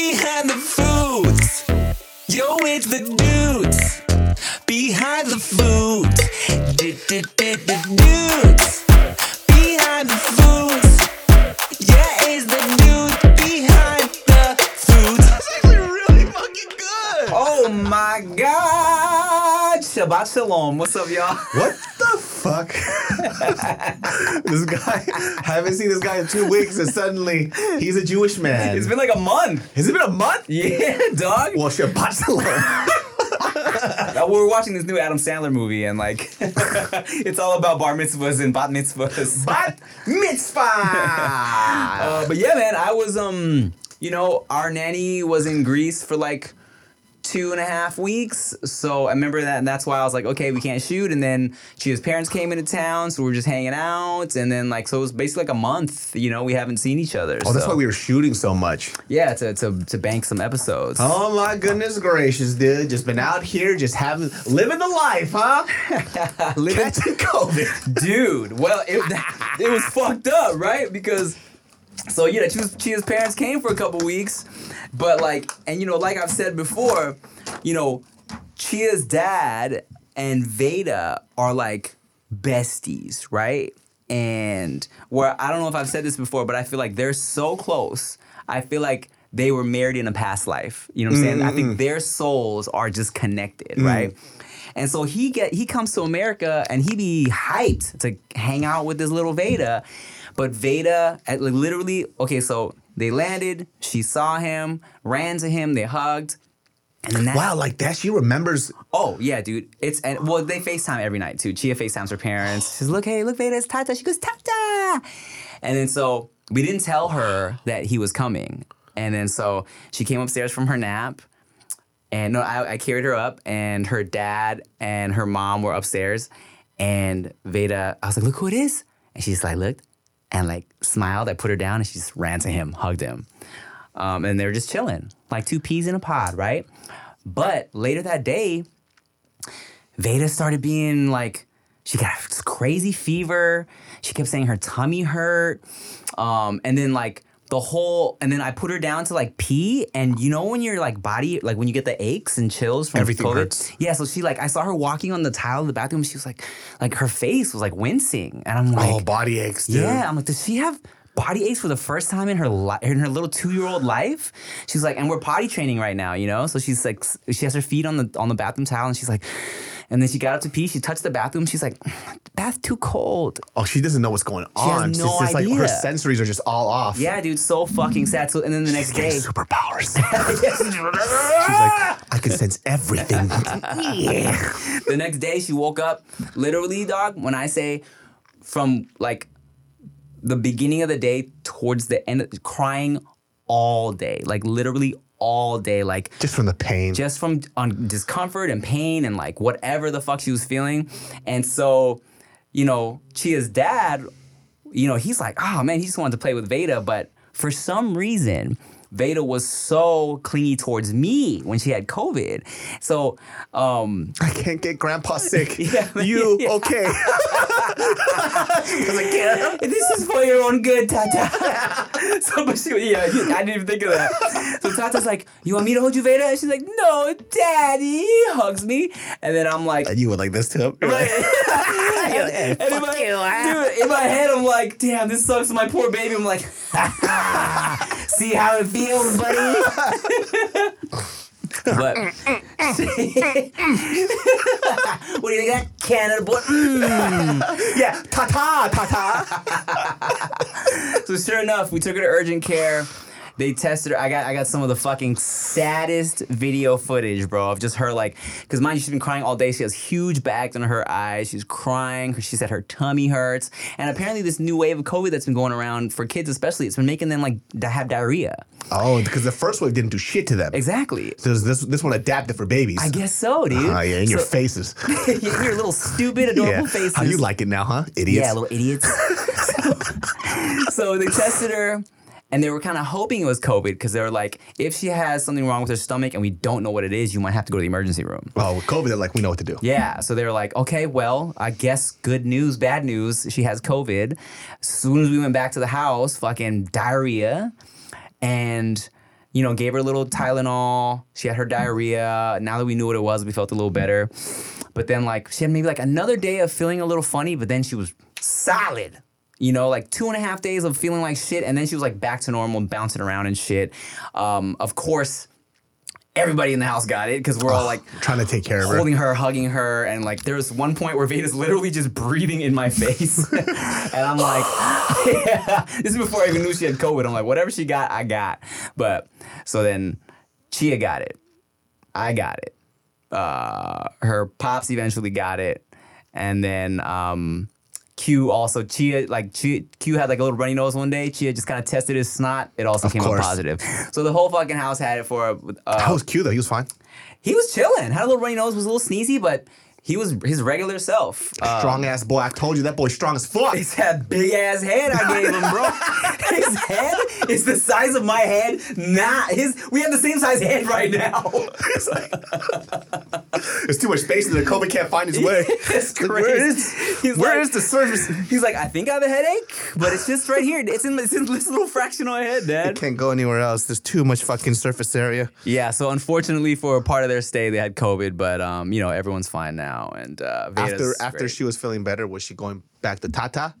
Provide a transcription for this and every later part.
Behind the foods. Yo, it's the dudes behind the the dudes behind the foods. Yeah, it's the dudes behind the foods. That's actually really fucking good. Oh my god. Shabbat shalom. What's up, y'all? What the fuck? this guy, I haven't seen this guy in two weeks, and suddenly he's a Jewish man. It's been like a month. Has it been a month? Yeah, dog. Well, Shabbat Shalom. We were watching this new Adam Sandler movie, and like, it's all about bar mitzvahs and bat mitzvahs. Bat mitzvah. Uh, but yeah, man, I was um, you know, our nanny was in Greece for like two and a half weeks. So I remember that, and that's why I was like, okay, we can't shoot. And then Chia's parents came into town, so we were just hanging out. And then like, so it was basically like a month. You know, we haven't seen each other. oh, that's why we were shooting so much. Yeah, to to to bank some episodes. Oh my goodness gracious, dude! Just been out here, just having living the life, huh? Living- Catching COVID. dude. Well, it, it was fucked up, right? Because so yeah, Chia's, Chia's parents came for a couple weeks, but like, and you know, like I've said before, you know, Chia's dad and Veda are like besties, right? And where I don't know if I've said this before, but I feel like they're so close. I feel like they were married in a past life. You know what I'm saying? I think mm-hmm. their souls are just connected, mm. right? And so he get he comes to America and he be hyped to hang out with this little Veda. But Veda, at, like, literally, okay, so they landed, she saw him, ran to him, they hugged. And then that, Wow, like that. She remembers. Oh yeah, dude. It's and well, they FaceTime every night too. Chia FaceTimes her parents. She's look, hey, look, Veda, it's Tata. She goes, Tata. And then so we didn't tell her that he was coming. And then so she came upstairs from her nap. And no, I, I carried her up, and her dad and her mom were upstairs. And Veda, I was like, look who it is. And she's like, looked and like smiled. I put her down, and she just ran to him, hugged him. Um, and they were just chilling, like two peas in a pod, right? But later that day, Veda started being like, she got this crazy fever. She kept saying her tummy hurt. Um, and then like the whole and then I put her down to like pee and you know when your like body like when you get the aches and chills from Everything COVID? hurts. Yeah, so she like I saw her walking on the tile of the bathroom. She was like like her face was like wincing, and I'm like, oh, body aches, dude. yeah, I'm like, does she have body aches for the first time in her li- in her little two year old life? She's like, and we're potty training right now, you know. So she's like, she has her feet on the on the bathroom towel, and she's like, and then she got up to pee. She touched the bathroom. She's like, bath too cold. Oh, she doesn't know what's going has on. no it's just like her idea. sensories are just all off. Yeah, dude, so fucking sad. So and then the next day. Superpowers. She's like, I can sense everything. the next day she woke up literally dog when i say from like the beginning of the day towards the end crying all day like literally all day like just from the pain. just from on discomfort and pain and like whatever the fuck she was feeling and so you know chia's dad you know he's like oh man he just wanted to play with veda but for some reason Veda was so clingy towards me when she had COVID. So, um, I can't get grandpa sick. Yeah, you yeah. okay? I can't. this is for your own good, Tata. so, but she, yeah, I didn't even think of that. So Tata's like, "You want me to hold you, Veda?" And she's like, "No, Daddy." Hugs me, and then I'm like, And you were like this to him. Right. and in my, dude, in my head, I'm like, damn, this sucks my poor baby. I'm like, see how it feels, buddy. but what do you think of that Canada boy? Mm. yeah, ta ta ta ta. So sure enough, we took her to urgent care. They tested her. I got I got some of the fucking saddest video footage, bro, of just her like, because mind you, she's been crying all day. She has huge bags under her eyes. She's crying. Because she said her tummy hurts. And apparently, this new wave of COVID that's been going around for kids, especially, it's been making them like have diarrhea. Oh, because the first wave didn't do shit to them. Exactly. So this this one adapted for babies. I guess so, dude. Oh yeah, in your So- faces. your little stupid, adorable oh, yeah. faces. How you like it now, huh? Idiots. Yeah, little idiots. so they tested her, and they were kind of hoping it was COVID because they were like, if she has something wrong with her stomach and we don't know what it is, you might have to go to the emergency room. Oh, with COVID, they're like, we know what to do. Yeah, so they were like, okay, well, I guess good news, bad news. She has COVID. As soon as we went back to the house, fucking diarrhea, and you know, gave her a little Tylenol. She had her diarrhea. Now that we knew what it was, we felt a little better. But then, like, she had maybe like another day of feeling a little funny, but then she was solid. You know, like two and a half days of feeling like shit, and then she was like back to normal, bouncing around and shit. Um, of course, everybody in the house got it because we're all like Trying to take care of her. holding her, hugging her, and like there was one point where Veda's literally just breathing in my face, and I'm like, yeah. this is before I even knew she had COVID. I'm like, whatever she got, I got. But so then Chia got it, I got it. Uh, her pops eventually got it, and then um, Q also Chia like Chia, Q had like a little runny nose one day. Chia just kind of tested his snot. It also Of came course. up positive. So the whole fucking house had it for. Uh, That was cute though. He was fine. he was chilling. Had a little runny nose, was a little sneezy, but he was his regular self. Strong ass boy. I told you that boy's strong as fuck. It's that big ass head I gave him, bro. his head is the size of my head. Nah, his. We have the same size head right now. It's like there's too much space in there. Kobe can't find his way. It's Like, crazy. where is He's where like- is the surface? He's like, I think I have a headache, but it's just right here. It's in, it's in this little fraction of my head, Dad. Can't go anywhere else. There's too much fucking surface area. Yeah. So unfortunately, for a part of their stay, they had COVID, but um, you know, everyone's fine now. And uh, After after great. she was feeling better, was she going back to Tata?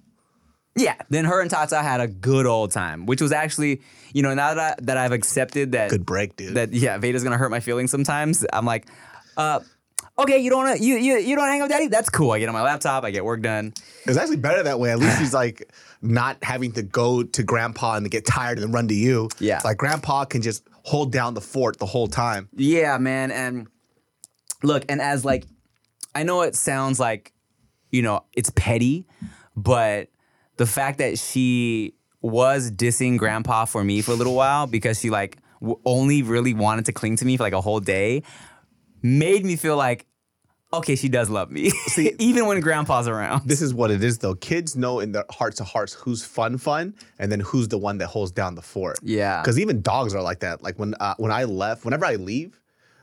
Yeah, then her and Tata had a good old time, which was actually, you know, now that I, that I've accepted that Good break, dude. that yeah, Veda's gonna hurt my feelings sometimes. I'm like, uh, okay, you don't wanna you you you don't hang out with daddy? That's cool. I get on my laptop, I get work done. It's actually better that way. At least she's like not having to go to grandpa and get tired and then run to you. Yeah. It's like grandpa can just hold down the fort the whole time. Yeah, man, and look, and as like, I know it sounds like, you know, it's petty, but the fact that she was dissing grandpa for me for a little while because she like w- only really wanted to cling to me for like a whole day made me feel like okay she does love me See, even when grandpa's around This is what it is though. Kids know in their hearts of hearts who's fun fun and then who's the one that holds down the fort. Yeah. Because even dogs are like that. Like when uh, when I left, whenever I leave,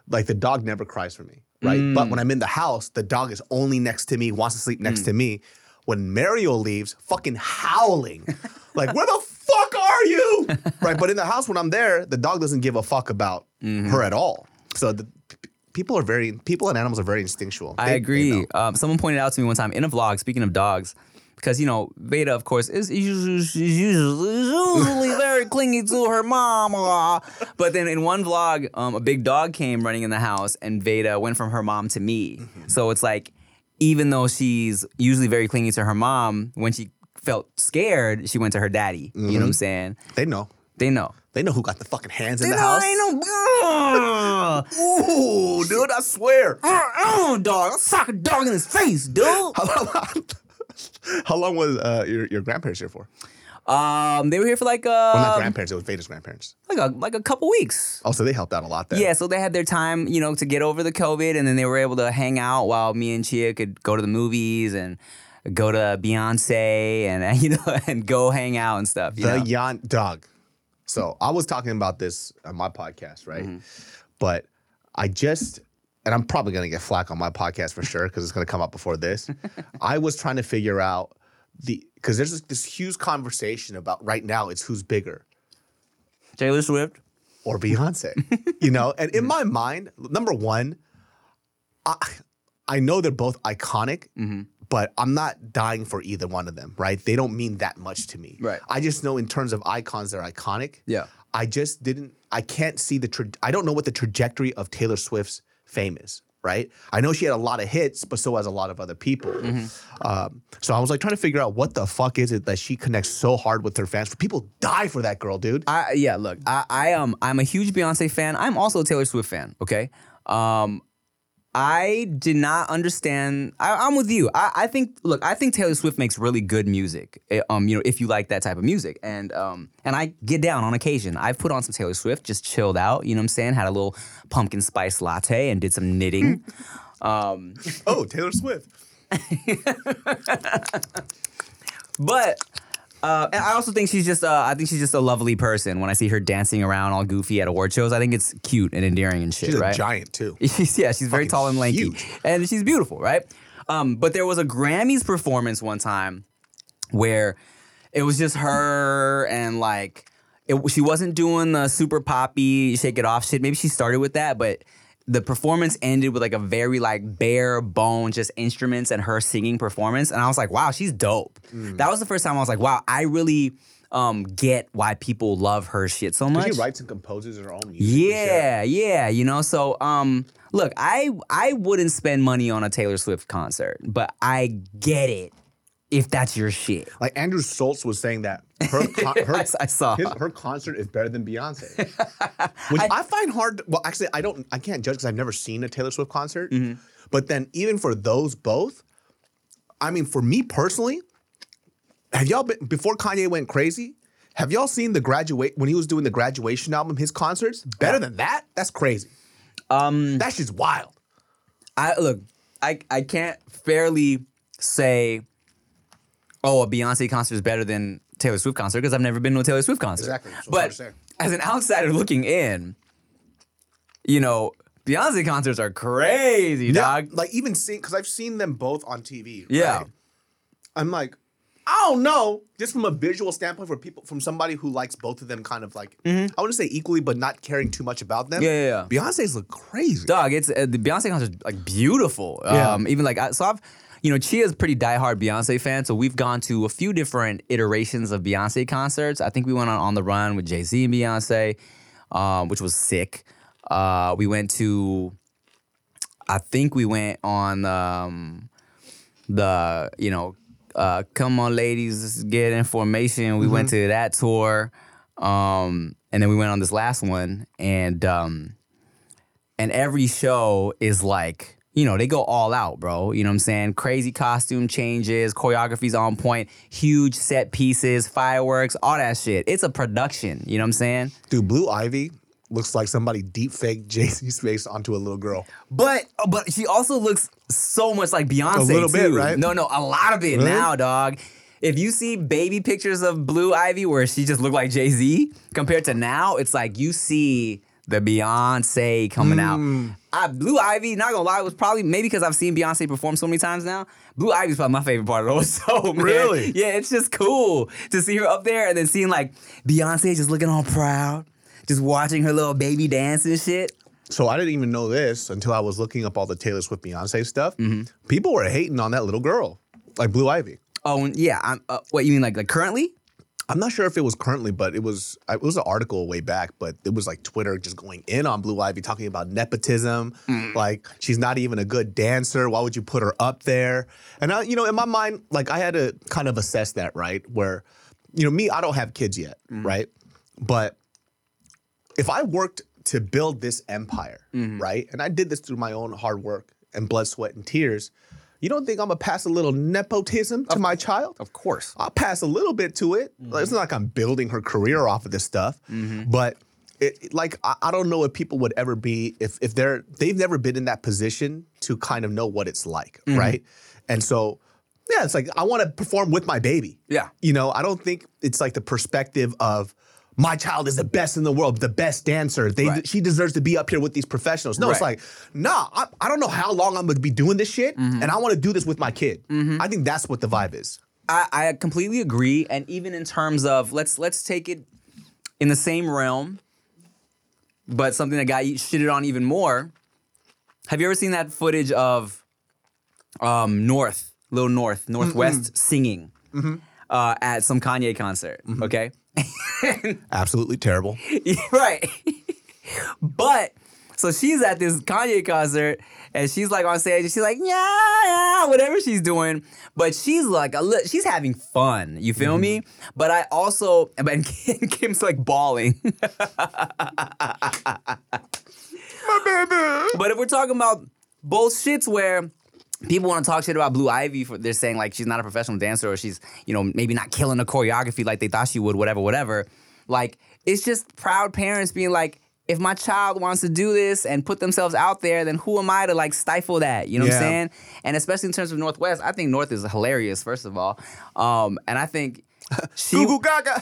like the dog never cries for me. Right. Mm. But when I'm in the house, the dog is only next to me, wants to sleep next Mm. to me. When Mario leaves, fucking howling. like, where the fuck are you? right. But in the house when I'm there, the dog doesn't give a fuck about Mm-hmm. her at all. So the people are very people and animals are very instinctual. I They- they agree. Um, someone pointed out to me one time in a vlog, speaking of dogs, because, you know, Veda, of course, is usually, she's usually, usually very clingy to her mama. But then in one vlog, um, a big dog came running in the house, and Veda went from her mom to me. Mm-hmm. So it's like, even though she's usually very clingy to her mom, when she felt scared, she went to her daddy. You know what I'm saying? They know. They know. They know who got the fucking hands in They the know house. I ain't no. Ooh, dude, I swear. Oh, dog. I'll sock a dog in his face, dude. How long was uh, your, your grandparents here for? Um, they were here for like uh, Well, not grandparents. It was Veda's grandparents. like a like a couple weeks. Oh, so they helped out a lot there. Yeah, so they had their time, you know, to get over the COVID, and then they were able to hang out while me and Chia could go to the movies and go to Beyonce and you know and go hang out and stuff. You The know? Yan dog. So I was talking about this on my podcast, right? Mm-hmm. But I just, and I'm probably gonna get flack on my podcast for sure because it's gonna come up before this. I was trying to figure out the because there's this, this huge conversation about right now it's who's bigger Taylor Swift. or Beyonce, you know. And in my mind, number one, I I know they're both iconic, Mm-hmm. but I'm not dying for either one of them. Right? They don't mean that much to me. Right. I just know in terms of icons, they're iconic. Yeah. I just didn't. I can't see the. Tra- I don't know what the trajectory of Taylor Swift's fame is. Right. I know she had a lot of hits, but so has a lot of other people. Mm-hmm. Um, so I was like trying to figure out what the fuck is it that she connects so hard with her fans. People die for that girl, dude. I yeah, look, I, I um I'm a huge Beyonce fan. I'm also a Taylor Swift fan. Okay, um, I did not understand. I, I'm with you. I, I think look, I think Taylor Swift makes really good music. eh, Um, you know, if you like that type of music, and um, and I get down on occasion. I've put on some Taylor Swift, just chilled out. You know what I'm saying? Had a little pumpkin spice latte and did some knitting. um, oh, Taylor Swift. But uh, and I also think she's just uh, I think she's just a lovely person. When I see her dancing around all goofy at award shows, I think it's cute and endearing and shit. She's right? a giant too. She's, yeah, she's very tall and lanky, huge. and she's beautiful, right? Um, but there was a Grammys performance one time where it was just her and like it, she wasn't doing the super poppy shake it off shit. Maybe she started with that, but the performance ended with like a very like bare bone, just instruments and her singing performance, and I was like, wow, she's dope. Mm. That was the first time I was like, wow, I really um, get why people love her shit so much. She writes and composes her own music. Yeah, yeah, you know. So, um, look, I I wouldn't spend money on a Taylor Swift concert, but I get it if that's your shit. Like Andrew Schulz was saying that her, con- her I I saw. his, her concert is better than Beyonce, which I, find hard. Well, actually, I don't. I can't judge because I've never seen a Taylor Swift concert. Mm-hmm. But then, even for those both, I mean, for me personally, have y'all been before Kanye went crazy? Have y'all seen the graduate when he was doing the graduation album? His concerts better than that. That's crazy. Um, that's just wild. I look, I I can't fairly say, oh, a Beyonce concert is better than Taylor Swift concert because I've never been to a Taylor Swift concert. Exactly. But as an outsider looking in, you know, Beyonce concerts are crazy, dog. Like even seeing because I've seen them both on TV. Yeah. right? I'm like, I don't know. Just from a visual standpoint, for people, from somebody who likes both of them, kind of like I wouldn't say equally, but not caring too much about them. Mm-hmm. Yeah, yeah, yeah. Beyonce's look crazy. Dog, it's uh, the Beyonce concert is, like beautiful. Yeah. Um, even like I, so I've you know Chia's a pretty diehard Beyonce fan, so we've gone to a few different iterations of Beyonce concerts. I think we went on On the Run with Jay Z and Beyonce, um, which was sick. Uh, we went to, I think we went on um, the you know, uh, come on ladies, let's get information. We went to that tour, um, and then we went on this last one, and um, and every show is like you know they go all out bro you know what i'm saying crazy costume changes choreography's on point huge set pieces fireworks all that shit it's a production you know what i'm saying Dude, Blue Ivy looks like somebody deep fake Jay Z's face onto a little girl. but uh, but she also looks so much like beyonce A little bit, right? no no a lot of it Really? now dog if you see baby pictures of blue ivy where she just looked like jay-z compared to now it's like you see the Beyonce coming out. Hmm. I, Blue Ivy, not gonna lie, was probably maybe because I've seen Beyonce perform so many times now. Blue Ivy's probably my favorite part of the whole show. Man. Really? Yeah, it's just cool to see her up there and then seeing like Beyonce just looking all proud, just watching her little baby dance and shit. So I didn't even know this until I was looking up all the Taylor Swift Beyonce stuff. Mm-hmm. People were hating on that little girl, like Blue Ivy. Oh yeah, I'm, uh, what you mean like like currently? I'm not sure if it was currently, but it was it was an article way back, but it was like Twitter just going in on Blue Ivy talking about nepotism, mm. like she's not even a good dancer. Why would you put her up there? And I, you know, in my mind, like I had to kind of assess that, right? Where, you know, me, I don't have kids yet, mm. right? But if I worked to build this empire, mm-hmm. right, and I did this through my own hard work and blood, sweat, and tears, you don't think I'm gonna pass a little nepotism to my child? Of course. I'll pass a little bit to it. Like, It's mm-hmm. not like I'm building her career off of this stuff, mm-hmm. but it, like I, I don't know if people would ever be if if they're they've never been in that position to kind of know what it's like, mm-hmm. right? And so yeah, it's like I want to perform with my baby. Yeah. you know, I don't think it's like the perspective of. My child is the best in the world, the best dancer. They, Right. She deserves to be up here with these professionals. No, it's like, nah, I, I don't know how long I'm gonna be doing this shit, and I want to do this with my kid. I think that's what the vibe is. I, I completely agree, and even in terms of let's let's take it in the same realm, but something that got you shitted on even more. Have you ever seen that footage of um, North, Little North, Northwest singing uh, at some Kanye concert? Okay, Absolutely terrible. right. but so she's at this Kanye concert and she's like on stage and she's like, yeah, yeah, whatever she's doing. But she's like a li- she's having fun. You feel me? Mm-hmm. But I also but Kim, Kim's like bawling. My baby. But if we're talking about both shits where people want to talk shit about Blue Ivy for they're saying like she's not a professional dancer or she's, you know, maybe not killing the choreography like they thought she would, whatever, whatever. Like it's just proud parents being like, if my child wants to do this and put themselves out there, then who am I to like stifle that? You know what I'm saying? And especially in terms of North West, I think North is hilarious, first of all. Um, and I think she Goo goo gaga.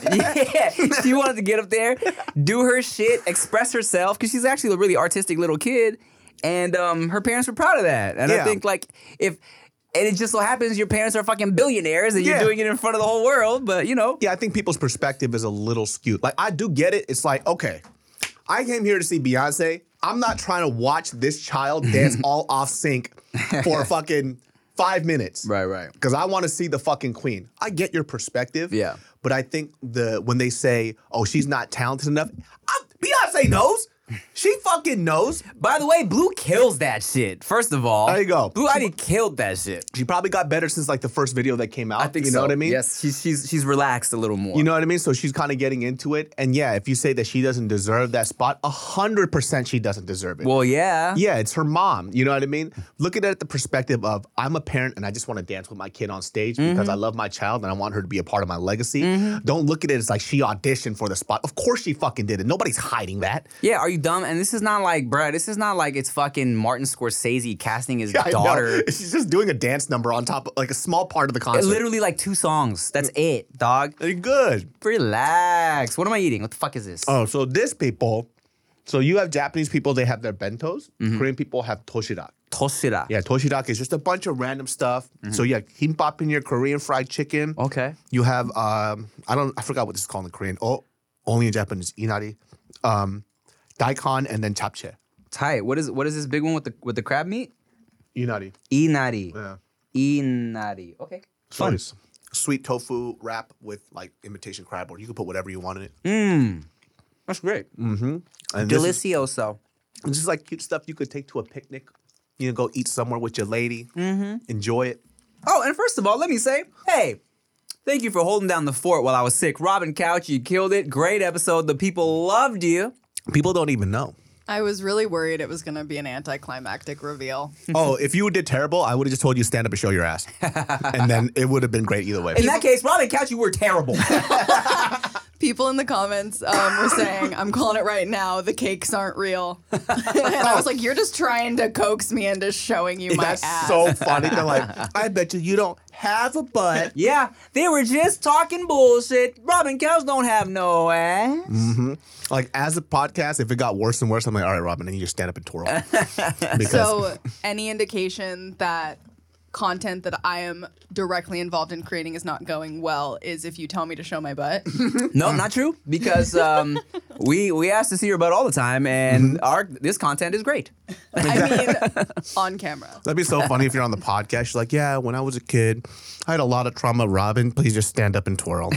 yeah, she wanted to get up there, do her shit, express herself because she's actually a really artistic little kid, and um, her parents were proud of that. And I think like if. And it just so happens your parents are fucking billionaires and you're doing it in front of the whole world, but you know. yeah, I think people's perspective is a little skewed. Like, I do get it. It's like, okay, I came here to see Beyonce. I'm not trying to watch this child dance all off sync for fucking five minutes. Right, right. Because I want to see the fucking queen. I get your perspective. Yeah. But I think the when they say, oh, she's not talented enough, I, Beyonce knows. She fucking knows. By the way, Blue kills that shit. First of all, There you go. Blue Ivy killed that shit. She probably got better since like the first video that came out. I think you so. know what I mean? Yes, she's she's she's relaxed a little more. You know what I mean? So she's kind of getting into it. And yeah, if you say that she doesn't deserve that spot, a hundred percent she doesn't deserve it. Well, yeah. yeah, it's her mom. You know what I mean? Look at it at the perspective of I'm a parent and I just want to dance with my kid on stage Mm-hmm. because I love my child and I want her to be a part of my legacy. Don't look at it as like she auditioned for the spot. Of course she fucking did it. Nobody's hiding that. Yeah, are you dumb? And this is not like, bruh, this is not like it's fucking Martin Scorsese casting his know. daughter. She's just doing a dance number on top of like a small part of the concert. Literally like two songs. That's it, dog. They're good. Relax. What am I eating? What the fuck is this? Oh, so this people, so you have Japanese people, they have their bentos. Korean people have toshirak. Toshira. Yeah, toshirak is just a bunch of random stuff. So yeah, kimbap in your Korean fried chicken. Okay. You have um, I don't I forgot what this is called in Korean. Oh, only in Japanese. Inari, um, daikon, and then japchae. Tight. What is what is this big one with the with the crab meat? Inari. Inari. Yeah. Inari. Okay. Fun. it's sweet tofu wrap with like imitation crab, or you can put whatever you want in it. Mmm. That's great. And this is, Delicioso. this is like cute stuff you could take to a picnic. You know, go eat somewhere with your lady. Mm-hmm. Enjoy it. Oh, and first of all, let me say, hey, thank you for holding down the fort while I was sick. Robyn Couch, you killed it. Great episode. The people loved you. People don't even know. I was really worried it was going to be an anticlimactic reveal. oh, if you did terrible, I would have just told you stand up and show your ass, and then it would have been great either way. In that case, Robyn Couch, you were terrible. People in the comments um, were saying, I'm calling it right now, the cakes aren't real. and I was like, You're just trying to coax me into showing you my That's ass. so funny. They're like, I bet you you don't have a butt. Yeah, they were just talking bullshit. Robyn Couch don't have no ass. Like as a podcast, if it got worse and worse, I'm like, all right, Robyn, I need you to stand up and twirl. because So, any indication that content that I am directly involved in creating is not going well is if you tell me to show my butt. No, not true. Because um, we we ask to see your butt all the time, and our this content is great. I mean, on camera. that'd be so funny if you're on the podcast. You're like, yeah, when I was a kid, I had a lot of trauma. Robyn, please just stand up and twirl.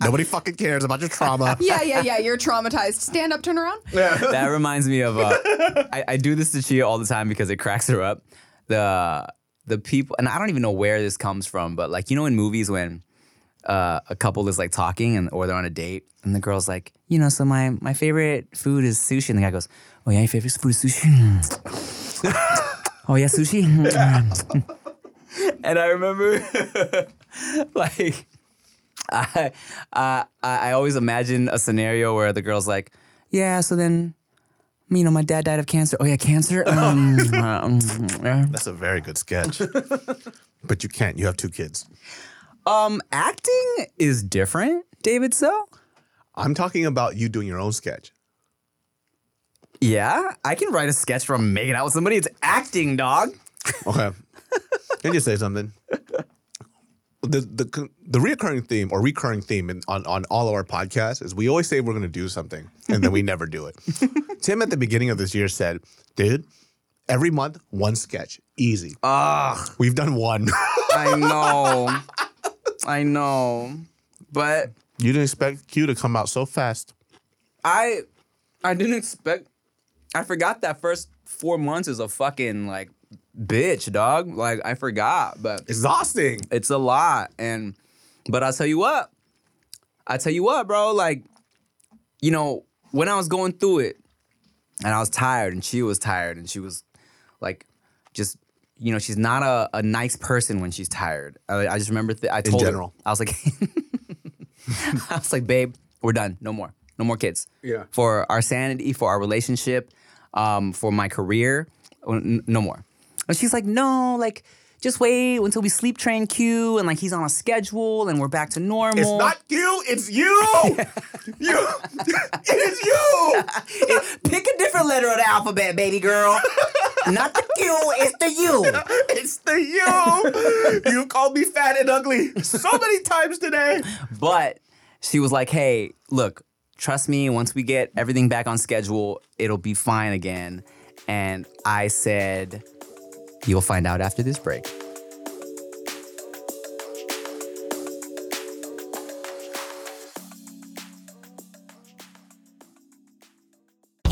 Nobody fucking cares about your trauma. Yeah, yeah, yeah. You're traumatized. Stand up, turn around. Yeah. that reminds me of uh, I, I do this to Chia all the time because it cracks her up. The the people and I don't even know where this comes from, but like you know in movies when uh, a couple is like talking and or they're on a date and the girl's like, you know, so my my favorite food is sushi, and the guy goes, oh yeah, your favorite food is sushi. oh yeah, sushi. and I remember like I, I I always imagine a scenario where the girl's like, yeah, so then, you know, my dad died of cancer. Oh yeah, cancer. Um, yeah. That's a very good sketch. but you can't. You have two kids. um, acting is different, David. So I'm talking about you doing your own sketch. yeah, I can write a sketch from making out with somebody. It's acting, dog. Okay. Can you say something? The the the reoccurring theme or recurring theme in, on on all of our podcasts is we always say we're going to do something and then we never do it. Tim at the beginning of this year said, "Dude, every month one sketch, easy." Ugh, We've done one. I know, I know, but you didn't expect Q to come out so fast. I I didn't expect. I forgot that first four months is a fucking like bitch, dog. Like I forgot, but Exhausting. it's a lot. And but I'll tell you what, I tell you what, bro. Like, you know, when I was going through it, and I was tired, and she was tired, and she was like, just. You know, she's not a, a nice person when she's tired. I, I just remember th- I told general. her, I was like, I was like, babe, we're done. No more. No more kids. Yeah. For our sanity, for our relationship, um, for my career, n- no more. And she's like, no, like, just wait until we sleep train Q and like he's on a schedule and we're back to normal. It's not you. It's you. you. it is you. Pick a different letter of the alphabet, baby girl. not the Q, it's the U. It's the U. you called me fat and ugly so many times today. But she was like, hey, look, trust me, once we get everything back on schedule, it'll be fine again. And I said, you'll find out after this break.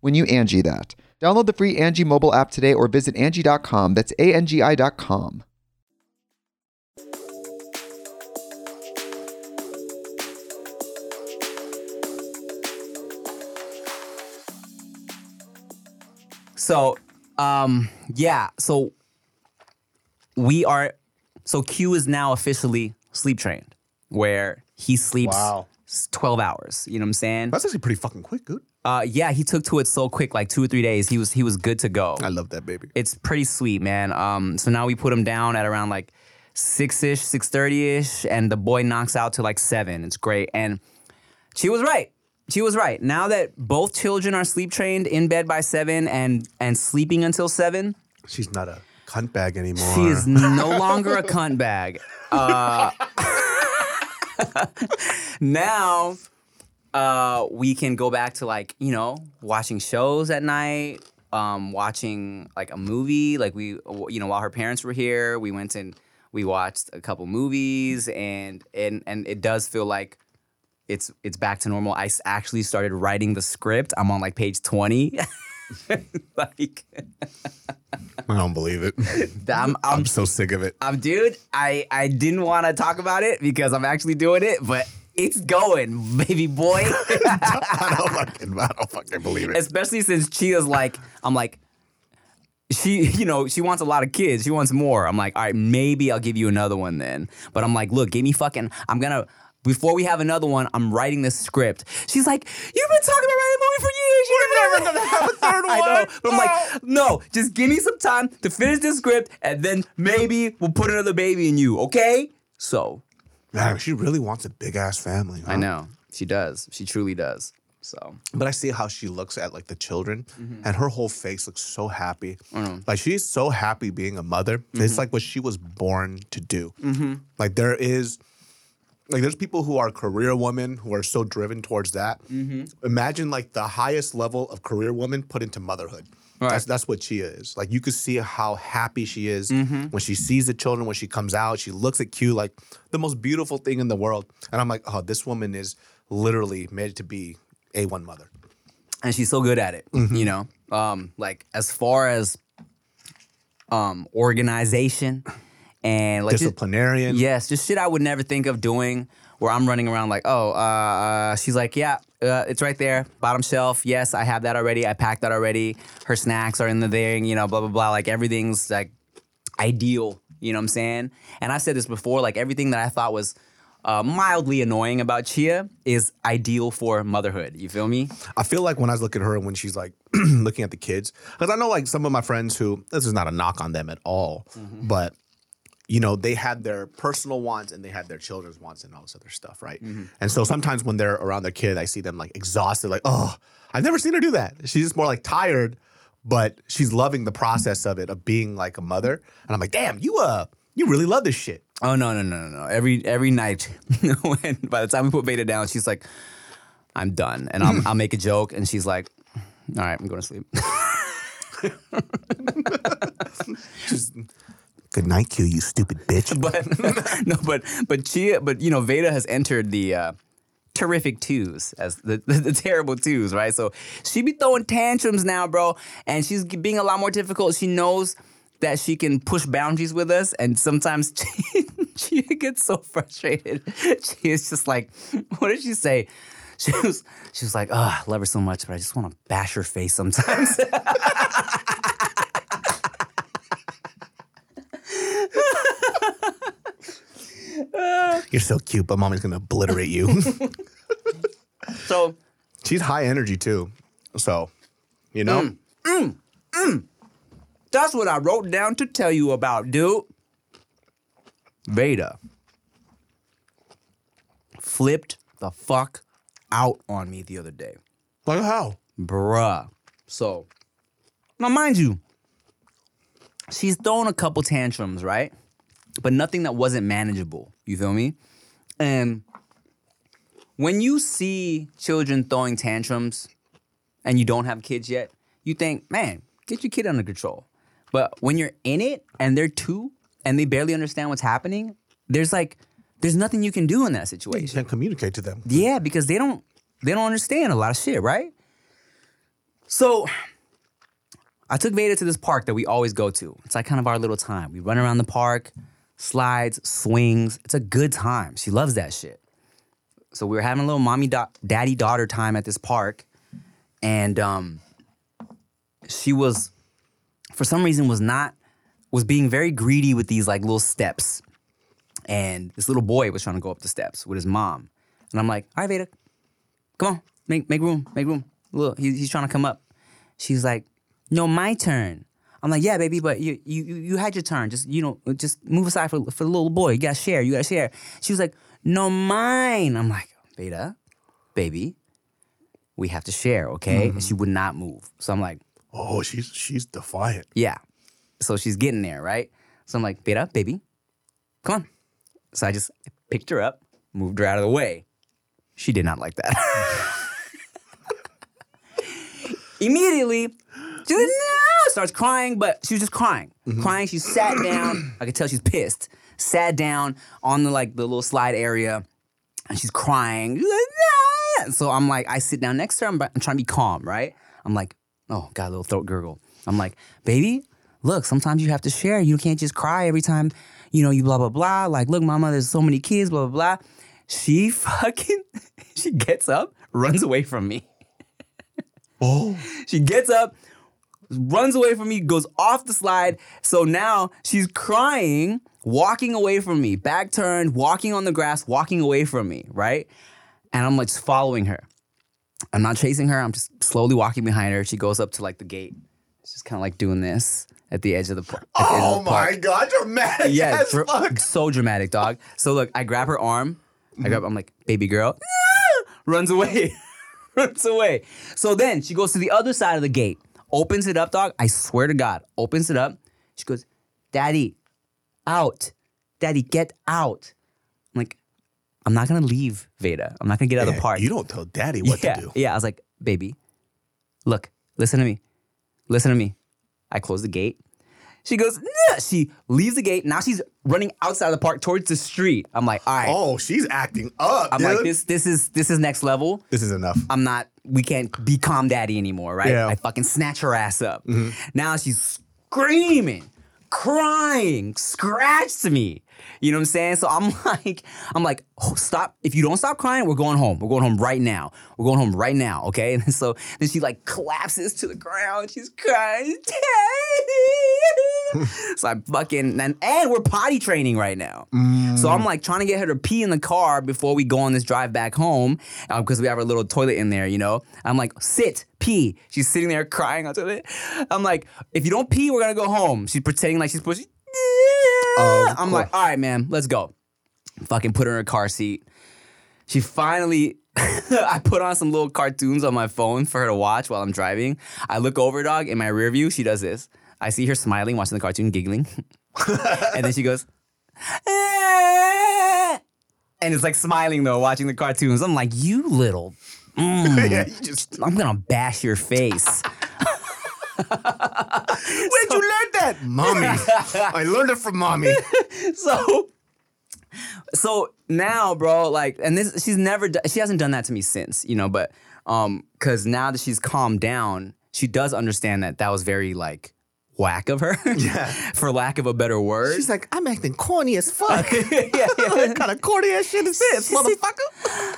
when you Angie that. Download the free Angie mobile app today or visit Angie.com. That's A-N-G-I dot com. So, um, yeah. So we are. So Q is now officially sleep trained, where he sleeps Wow. S- twelve hours. You know what I'm saying? That's actually pretty fucking quick, dude. Uh, yeah, he took to it so quick, like two or three days. He was he was good to go. I love that baby. It's pretty sweet, man. Um, so now we put him down at around like six ish, six thirty ish, and the boy knocks out to like seven. It's great, and she was right. She was right. Now that both children are sleep trained in bed by seven and and sleeping until seven, She's not a cunt bag anymore. she is no longer a cunt bag. Uh, now uh, we can go back to like you know watching shows at night, um, watching like a movie. Like we, you know, while her parents were here, we went and we watched a couple movies, and and and it does feel like it's it's back to normal. I actually started writing the script. I'm on like page twenty. like I don't believe it. I'm, I'm I'm so sick of it. I'm, dude, I I didn't want to talk about it because I'm actually doing it, but it's going, baby boy. I don't fucking, I don't fucking believe it. Especially since Chia's like, I'm like, she, you know, she wants a lot of kids. She wants more. I'm like, all right, maybe I'll give you another one then. But I'm like, look, give me fucking. I'm gonna. Before we have another one, I'm writing this script. She's like, "You've been talking about writing a movie for years. You're never gonna have a third one." I know, but I'm like, no, just give me some time to finish this script, and then maybe we'll put another baby in you, okay? So Man, she really wants a big ass family. I know she does. She truly does. So But I see how she looks at like the children, Mm-hmm. and her whole face looks so happy. Like she's so happy being a mother. It's Mm-hmm. like what she was born to do. Like there is, like there's people who are career women who are so driven towards that. Mm-hmm. Imagine like the highest level of career woman put into motherhood. That's that's what she is. Like you could see how happy she is Mm-hmm. when she sees the children. When she comes out, she looks at Q like the most beautiful thing in the world. And I'm like, oh, this woman is literally made to be a one mother. and she's so good at it. You know, um, like as far as um, organization and like just- disciplinarian. yes, just shit I would never think of doing. Where I'm running around like, oh, uh, uh, she's like, yeah, uh, it's right there, bottom shelf. Yes, I have that already. I packed that already. Her snacks are in the thing. You know, blah blah blah. Like everything's like ideal. You know what I'm saying? And I've said this before. Like everything that I thought was uh, mildly annoying about Chia is ideal for motherhood. You feel me? I feel like when I look at her and when she's like looking at the kids, because I know like some of my friends who this is not a knock on them at all, Mm-hmm. but you know they had their personal wants and they had their children's wants and all this other stuff, right? Mm-hmm. And so sometimes when they're around their kid, I see them like exhausted, like oh, I've never seen her do that. She's just more like tired, but she's loving the process of it of being like a mother. And I'm like, damn, you uh, you really love this shit. Oh no no no no no! Every every night, when by the time we put Veda down, she's like, "I'm done," and I'll, I'll make a joke, and she's like, "All right, I'm going to sleep." Good night, Q, you stupid bitch. but no, but but Chia, but you know, Veda has entered the uh, terrific twos as the, the the terrible twos, right? So she be throwing tantrums now, bro, and she's being a lot more difficult. She knows that she can push boundaries with us, and sometimes she, gets so frustrated. She is just like, what did she say? She was she was like, oh, I love her so much, but I just want to bash her face sometimes. You're so cute, but mommy's gonna obliterate you. So She's high energy too. So, you know, mm, mm, mm. that's what I wrote down to tell you about, dude. Veda flipped the fuck out on me the other day. like how? Bruh. So, now mind you, she's thrown a couple tantrums, right? But nothing that wasn't manageable. You feel me? And when you see children throwing tantrums and you don't have kids yet, you think, man, get your kid under control. But when you're in it and they're two and they barely understand what's happening, there's like, there's nothing you can do in that situation. You can't communicate to them. Yeah, because they don't they don't understand a lot of shit, right? So I took Veda to this park that we always go to. It's like kind of our little time. We run around the park, slides, swings. It's a good time. She loves that shit. So we were having a little mommy da- daddy daughter time at this park and um she was for some reason was not was being very greedy with these like little steps. And this little boy was trying to go up the steps with his mom. And I'm like, all right, Veda, come on, make make room, make room. Look, he, he's trying to come up. She's like, no, my turn. I'm like, yeah, baby, but you you you had your turn. Just you know, just move aside for for the little boy. You gotta share. You gotta share. She was like, no, mine. I'm like, Veda, baby, we have to share, okay? And mm-hmm. she would not move. So I'm like, Oh, she's she's defiant. yeah. So she's getting there, right? So I'm like, Veda, baby, come on. So I just picked her up, moved her out of the way. She did not like that. Immediately, she was, no, starts crying, but she was just crying. Mm-hmm. Crying, she sat down. I could tell she's pissed. Sat down on the like the little slide area, and she's crying. She's like, "No." So I'm like, I sit down next to her. I'm, I'm trying to be calm, right? I'm like, oh, got a little throat gurgle. I'm like, baby, look, sometimes you have to share. You can't just cry every time, you know, you blah, blah, blah. Like, look, mama, there's so many kids, blah, blah, blah. She fucking, she gets up, runs away from me. Oh, She gets up, runs away from me, goes off the slide. So now she's crying, walking away from me, back turned, walking on the grass, walking away from me, right? And I'm like just following her. I'm not chasing her. I'm just slowly walking behind her. She goes up to like the gate. She's just kind of like doing this at the edge of the, par- at the edge of oh the park. my god, dramatic Yeah, as dr- fuck. so dramatic, dog. So look, I grab her arm. I mm-hmm. grab. I'm like, baby girl, runs away, runs away. So then she goes to the other side of the gate, opens it up, dog. I swear to God, opens it up. She goes, Daddy, out, Daddy, get out. I'm like, I'm not gonna leave Veda. I'm not gonna get out of the park. You don't tell daddy what yeah, to do. Yeah, I was like, baby, look, listen to me. Listen to me. I close the gate. She goes, "Nah." she leaves the gate. Now she's running outside of the park towards the street. I'm like, all right. Oh, she's acting up. I'm dude. like, this this is this is next level. This is enough. I'm not, we can't be calm daddy anymore, right? Yeah. I fucking snatch her ass up. Mm-hmm. Now she's screaming, crying, scratched me. You know what I'm saying? So I'm like, I'm like, oh, stop. If you don't stop crying, we're going home. We're going home right now. We're going home right now, okay? And so then she like collapses to the ground. She's crying. So I fucking, and, and we're potty training right now. So I'm like trying to get her to pee in the car before we go on this drive back home um, because we have our little toilet in there, you know? I'm like, sit, pee. She's sitting there crying on toilet. I'm like, if you don't pee, we're gonna go home. She's pretending like she's pushing. I'm like, all right, man, let's go. Fucking put her in a car seat. She finally, I put on some little cartoons on my phone for her to watch while I'm driving. I look over, dog, in my rear view. She does this. I see her smiling, watching the cartoon, giggling. and then she goes, "Eh." and it's like smiling though, watching the cartoons. I'm like, you little, mm, yeah, you just I'm gonna bash your face. Where'd you learn that? Mommy. I learned it from mommy. so so now bro like and this she's never she hasn't done that to me since you know but um because now that she's calmed down she does understand that that was very like whack of her Yeah. for lack of a better word She's like, I'm acting corny as fuck. yeah, yeah. what kind of corny ass shit is this, motherfucker?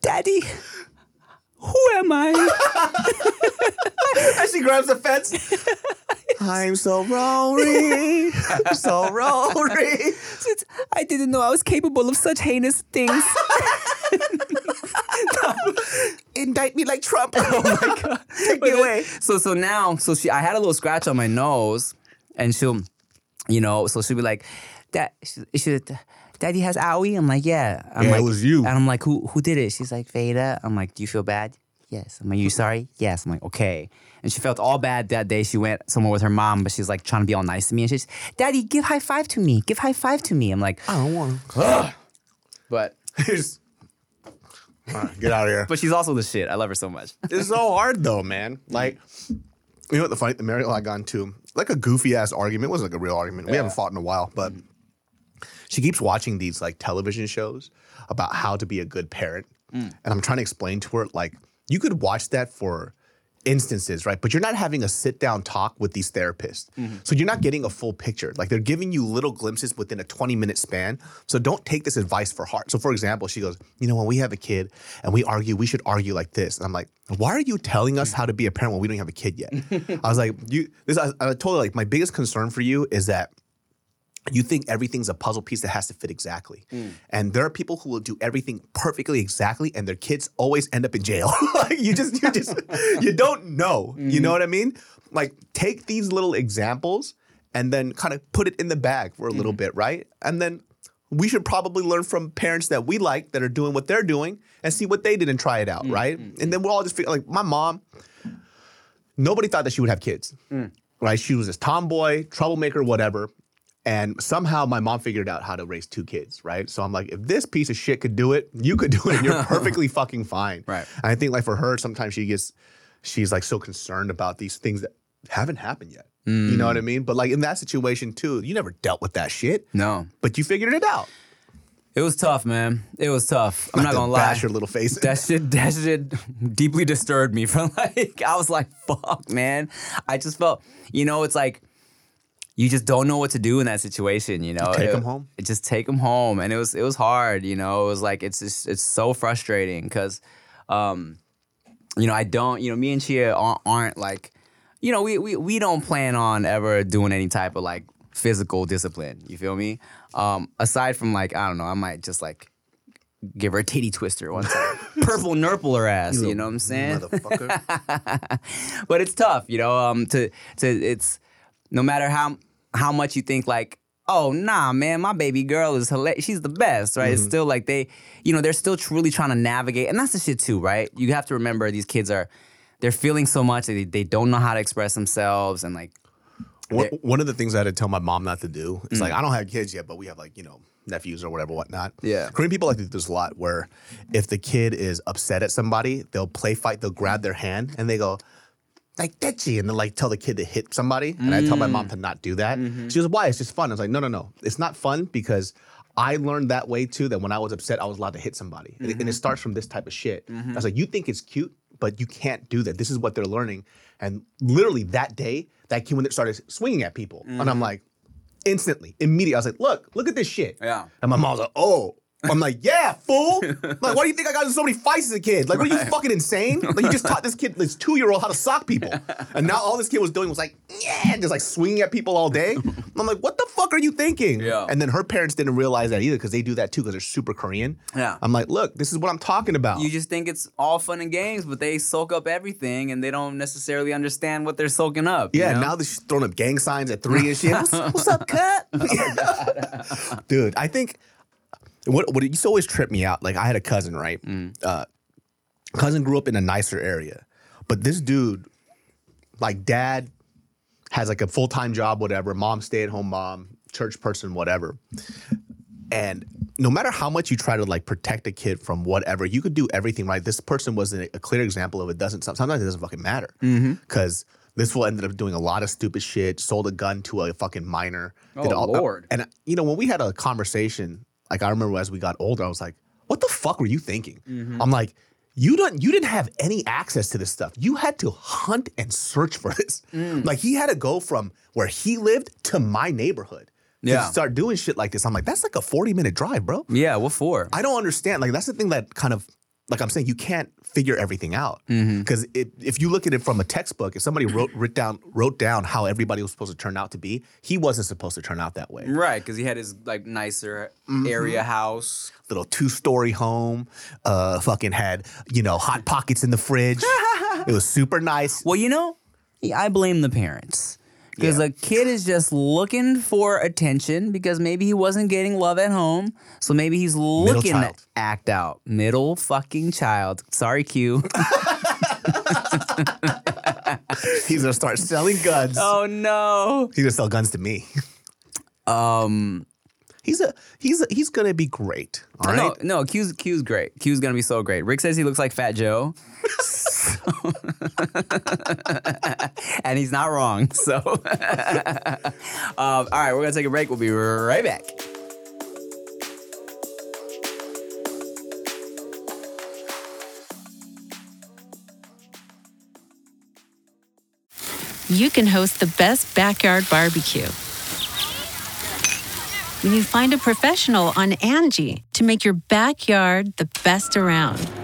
daddy am I? and she grabs the fence. I'm so Rory. I'm so Rory. I didn't know I was capable of such heinous things. Indict me like Trump. Oh my god. Take me away. So so now, so she I had a little scratch on my nose, and she'll, you know, so she'll be like, Dad, she, she, Daddy has owie. I'm like, yeah. I'm Yeah, it was you. And I'm like, who who did it? She's like, Veda. I'm like, do you feel bad? Yes. I'm like, you sorry? Yes. I'm like, okay. And she felt all bad that day. She went somewhere with her mom, but she's like trying to be all nice to me. And she's, Daddy, give high five to me. Give high five to me. I'm like, I don't want to. but right, get out of here. but she's also the shit. I love her so much. It's so hard though, man. Like, you know what the funny, the Mariel I got into like a goofy ass argument. It wasn't like a real argument. We haven't fought in a while, but she keeps watching these like television shows about how to be a good parent, mm. and I'm trying to explain to her like you could watch that for instances, right? But you're not having a sit down talk with these therapists. Mm-hmm. So you're not getting a full picture. Like they're giving you little glimpses within a 20 minute span. So don't take this advice for heart. So for example, she goes, you know, when we have a kid and we argue, we should argue like this. And I'm like, why are you telling us how to be a parent when we don't have a kid yet? I was like, you this I, I told her like my biggest concern for you is that you think everything's a puzzle piece that has to fit exactly. Mm. And there are people who will do everything perfectly exactly and their kids always end up in jail. like you just you just you don't know. You know mm. what I mean? Like take these little examples and then kind of put it in the bag for a little mm. bit, right? And then we should probably learn from parents that we like that are doing what they're doing and see what they did and try it out, right? And then we'll all just feel like my mom, nobody thought that she would have kids, right? She was this tomboy, troublemaker, whatever. And somehow my mom figured out how to raise two kids, right? So I'm like, if this piece of shit could do it, you could do it, and you're perfectly fucking fine. Right. And I think like for her, sometimes she gets, she's like so concerned about these things that haven't happened yet. You know what I mm. mean? But like in that situation too, you never dealt with that shit, No. but you figured it out. It was tough, man. It was tough. I'm not, to gonna lie. bash your little face. That shit, that shit deeply disturbed me. From like, I was like, "Fuck, man." I just felt, you know, it's like you just don't know what to do in that situation. You know, take It- 'em home? it- Just take them home, and it was it was hard. You know, it was like it's just it's so frustrating because, um, you know, I don't. You know, me and Chia aren't, aren't like, you know, we we we don't plan on ever doing any type of like physical discipline. You feel me? Um, aside from like, I don't know, I might just like give her a titty twister one time. Purple nurple her ass, you, know what I'm saying? Motherfucker. but it's tough, you know, um to to it's no matter how how much you think like Oh nah, man! My baby girl is hilarious. She's the best, right? It's mm-hmm. still like they, you know, they're still truly trying to navigate, and that's the shit too, right? You have to remember these kids are, they're feeling so much that they, they don't know how to express themselves, and like, one, one of the things I had to tell my mom not to do is like mm. I don't have kids yet, but we have like you know nephews or whatever, whatnot. Yeah. Korean people like to do this a lot, where if the kid is upset at somebody, they'll play fight, they'll grab their hand and they go. Like Dechi, and then like tell the kid to hit somebody, and I tell my mom to mm. not do that. Mm-hmm. She goes, "Why? It's just fun." I was like, "No, no, no, it's not fun because I learned that way too. That when I was upset, I was allowed to hit somebody, and, it, and it mm-hmm. starts from this type of shit." I mm-hmm. was like, "You think it's cute, but you can't do that. This is what they're learning." And literally that day, that kid when it started swinging at people, and I'm like, instantly, immediately, I was like, "Look, look at this shit." Yeah. And my mom was like, "Oh." I'm like, yeah, fool. Like, why do you think I got in so many fights as a kid? Like, what are you fucking insane? Like, you just taught this kid, this two year old, how to sock people. And now all this kid was doing was like, yeah, just like swinging at people all day. I'm like, what the fuck are you thinking? Yeah. And then her parents didn't realize that either because they do that too because they're super Korean. Yeah. I'm like, look, this is what I'm talking about. you just think it's all fun and games, but they soak up everything, and they don't necessarily understand what they're soaking up. you yeah, know? now they're throwing up gang signs at three and shit. what's, what's up, cut? Dude, I think what what used to always trip me out. Like I had a cousin, right? Mm. Uh, cousin grew up in a nicer area, but this dude, like dad, has like a full time job, whatever. Mom, stay at home mom, church person, whatever. And no matter how much you try to like protect a kid from whatever, you could do everything right. This person was a, clear example of it doesn't. Sometimes it doesn't fucking matter mm-hmm. because this fool ended up doing a lot of stupid shit. Sold a gun to a fucking minor. Oh, uh, Lord. And you know when we had a conversation, like I remember as we got older, I was like, "What the fuck were you thinking?" Mm-hmm. I'm like. You don't. You didn't have any access to this stuff. You had to hunt and search for this. Mm. Like he had to go from where he lived to my neighborhood to Yeah. start doing shit like this. I'm like, that's like a 40 minute drive, bro. yeah, what for? I don't understand. Like that's the thing that kind of like I'm saying, you can't figure everything out Mm-hmm. because if you look at it from a textbook, if somebody wrote wrote down wrote down how everybody was supposed to turn out to be, he wasn't supposed to turn out that way. Right, because he had his like nicer area house. Little two story home, uh, fucking had you know hot pockets in the fridge. it was super nice. Well, you know, I blame the parents. Because a kid is just looking for attention because maybe he wasn't getting love at home. So maybe he's looking to act out. Middle fucking child. Sorry, Q. He's gonna start selling guns. oh no. He's gonna sell guns to me. Um He's a he's a, he's gonna be great. All right. no, no, Q's Q's great. Q's gonna be so great. Rick says he looks like Fat Joe. and he's not wrong. So um, all right, we're gonna take a break. We'll be right back. you can host the best backyard barbecue. When you find a professional on Angie to make your backyard the best around.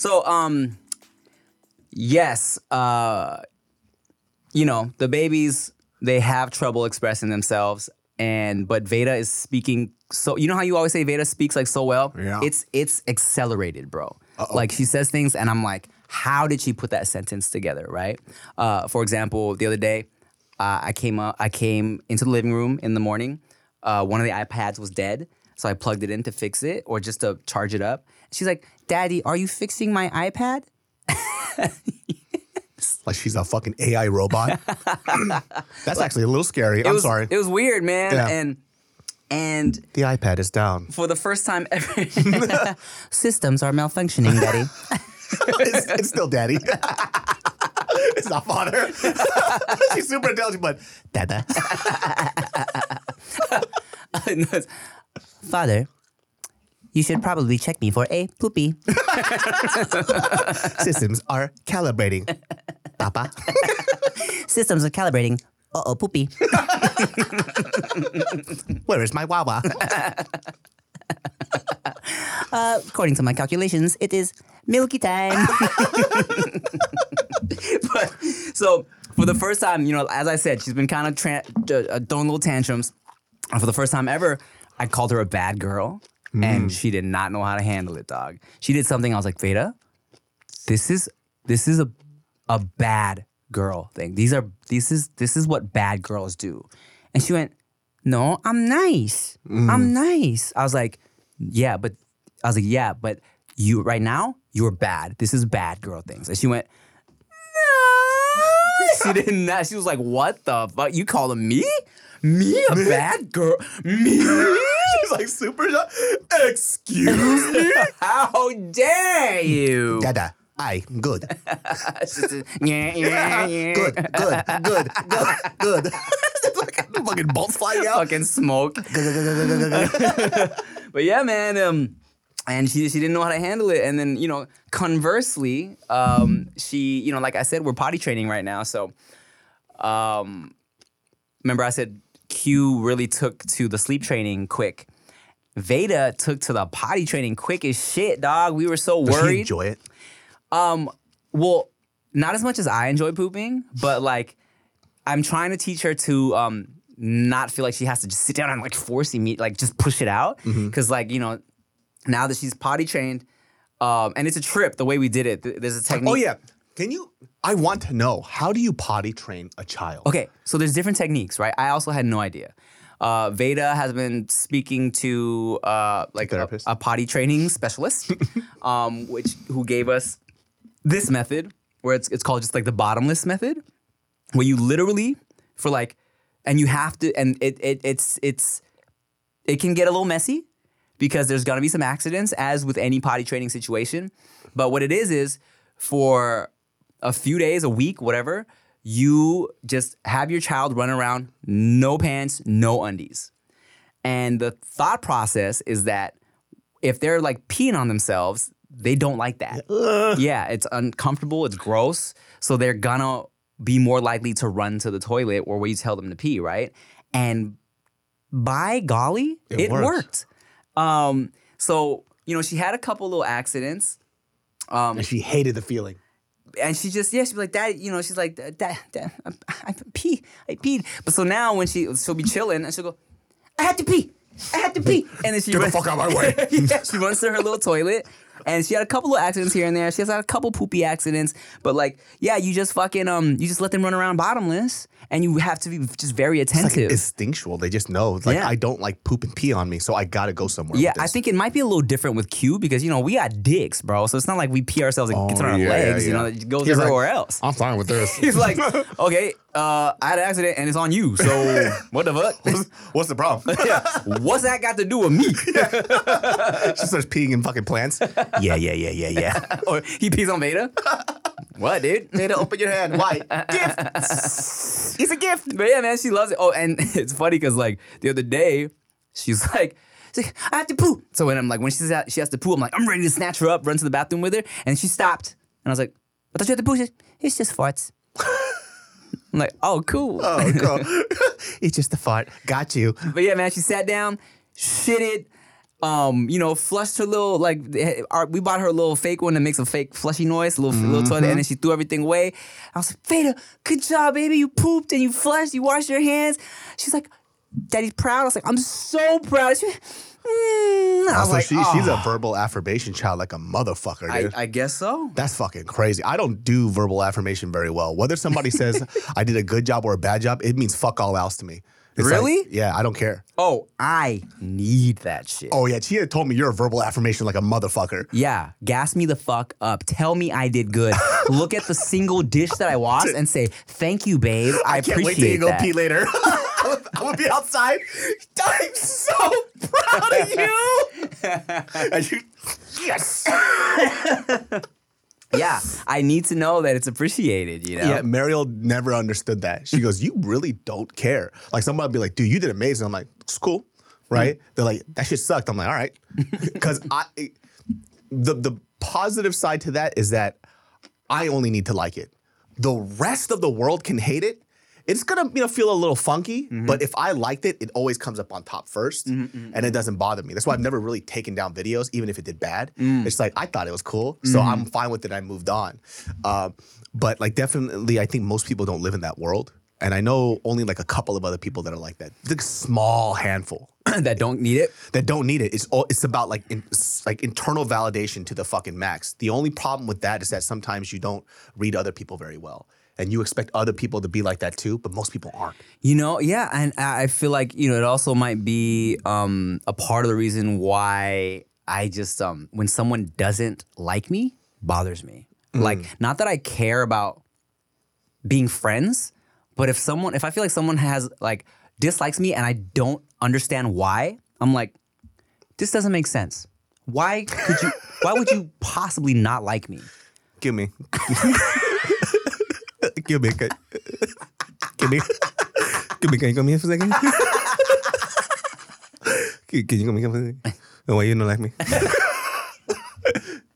So, um, yes, uh, you know, the babies, they have trouble expressing themselves. And, but Veda is speaking so, you know how you always say Veda speaks like so well? Yeah. It's, it's accelerated, bro. Like she says things and I'm like, how did she put that sentence together, right? Uh, for example, the other day, uh, I came up, I came into the living room in the morning. Uh, one of the iPads was dead, so I plugged it in to fix it or just to charge it up. She's like, "Daddy, are you fixing my iPad?" Like she's a fucking AI robot. That's actually a little scary. I'm was, sorry. It was weird, man. Yeah. And and the iPad is down. for the first time ever, systems are malfunctioning, Daddy. it's, it's still daddy. it's not father. she's super intelligent, but dada. Father, you should probably check me for a poopy. Systems are calibrating. Papa. Systems are calibrating. Uh oh, poopy. Where is my wawa? Uh, according to my calculations, it is milky time. but so for the first time, you know, as I said, she's been kind of tra- uh, throwing little tantrums. And for the first time ever, I called her a bad girl, and mm. she did not know how to handle it, dog. She did something. I was like, Veda, this is this is a a bad girl thing. These are this is this is what bad girls do. And she went, No, I'm nice. I'm mm. nice. I was like, Yeah, but I was like, Yeah, but you right now, you're bad. This is bad girl things. And she went, No. she did not. She was like, What the fuck? You calling me? Me a bad girl? Me? She's like super shocked. Excuse me? How dare you? Dada. I good. Yeah, yeah, yeah. Good, good, good, good, good. Like fucking bolts flying out. fucking smoke. but yeah, man. Um, and she she didn't know how to handle it. And then you know, conversely, um, she you know, like I said, we're potty training right now. So, um, remember I said Q really took to the sleep training quick. Veda took to the potty training quick as shit, dog. We were so Does worried. enjoy it? Um, well, not as much as I enjoy pooping, but like I'm trying to teach her to um not feel like she has to just sit down and like forcing me, like just push it out. Mm-hmm. Cause like, you know, now that she's potty trained, Um, and it's a trip the way we did it. There's a technique. Oh yeah. Can you? I want to know how do you potty train a child? Okay, so there's different techniques, right? I also had no idea. Uh, Veda has been speaking to uh, like a, a potty training specialist, um, which who gave us this method, where it's it's called just like the bottomless method, where you literally for like, and you have to, and it it it's it's it can get a little messy because there's gonna be some accidents, as with any potty training situation. But what it is is for a few days, a week, whatever, you just have your child run around, no pants, no undies. And the thought process is that if they're like peeing on themselves, they don't like that. yeah, it's uncomfortable, it's gross. So they're gonna be more likely to run to the toilet or where you tell them to pee, right? And by golly, It it, worked. Um, so, you know, she had a couple little accidents. Um, And she hated the feeling. And she just yeah she'd be like dad you know she's like dad, dad I, I pee I peed but so now when she she'll be chilling and she'll go I had to pee I had to pee and then she Get the fuck out of my way. yeah, she runs to her little toilet and she had a couple of accidents here and there she has had a couple poopy accidents but like yeah you just fucking um you just let them run around bottomless and you have to be just very It's like attentive instinctual. They just know. It's like Yeah. I don't like poop and pee on me, so I gotta go somewhere. yeah, I think it might be a little different with Q because you know we got dicks, bro. So it's not like we pee ourselves and Oh, gets on our yeah, yeah, legs. You know, it goes He's like, everywhere else. I'm fine with this. He's like, okay, uh, I had an accident and it's on you. So what the fuck? What's the problem? yeah, what's that got to do with me? she starts peeing in fucking plants. Yeah, yeah, yeah, yeah, yeah. or he pees on Veda. what, dude? Veda, open your hand. Why? Gift. It's a gift. But yeah, man, she loves it. Oh, and it's funny because like the other day, she's like. she's like, I have to poo. So when I'm like, when she's out, she has to poo, I'm like, I'm ready to snatch her up, run to the bathroom with her. And she stopped. And I was like, I thought you had to poo. She said, it's just farts. I'm like, oh, cool. Oh, girl. it's just a fart. Got you. But yeah, man, she sat down, shitted, um, you know, flushed her little like eh, our, we bought her a little fake one that makes a fake flushy noise, a little little toilet, and then she threw everything away. I was like, Veda, good job, baby. You pooped and you flushed, you washed your hands. She's like, Daddy's proud. I was like, I'm so proud. She, mm. I was Also, like, she, she's a "Oh." verbal affirmation child like a motherfucker, I, dude. I guess so. That's fucking crazy. I don't do verbal affirmation very well. Whether somebody says I did a good job or a bad job, it means fuck all else to me. It's like, Really? yeah, I don't care. Oh, I need that shit. Oh yeah, Chia told me you're a verbal affirmation like a motherfucker. Yeah, gas me the fuck up. Tell me I did good. Look at the single dish that I washed and say, "Thank you, babe. I, I, can't appreciate wait till you go that." pee later. I'm gonna be outside. I'm so proud of you. and you yes. Yeah, I need to know that it's appreciated. You know. Yeah, Mariel never understood that. She goes, "You really don't care." Like somebody would be like, "Dude, you did amazing." I'm like, "It's cool, right?" Mm. They're like, "That shit sucked." I'm like, "All right," because I the the positive side to that is that I only need to like it. The rest of the world can hate it. It's gonna you know feel a little funky, mm-hmm. but if I liked it, it always comes up on top 1st mm-hmm, mm-hmm, and it doesn't bother me. That's why I've never really taken down videos, even if it did bad. Mm. It's like I thought it was cool, so I'm fine with it. I moved on. Uh, but like definitely, I think most people don't live in that world, and I know only like a couple of other people that are like that. It's a small handful that don't need it. that don't need it. It's all it's about like in, like internal validation to the fucking max. The only problem with that is that sometimes you don't read other people very well, and you expect other people to be like that too, but most people aren't. You know, yeah, and I feel like you know it also might be um, a part of the reason why I just um, when someone doesn't like me bothers me. Like, not that I care about being friends, but if someone, if I feel like someone has like dislikes me and I don't understand why, I'm like, this doesn't make sense. Why could you? why would you possibly not like me? Give me, give me, give me, give me. Can you come here for a second? Can can you come here for a second? Oh, Why you don't like me?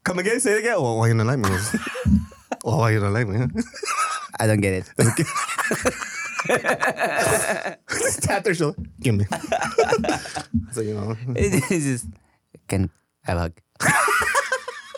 come again, say it again. Oh, why you don't like me? Oh, why you don't like me? I don't get it. Just tap their shoulder. Give me. so you know. it's just can I have a hug.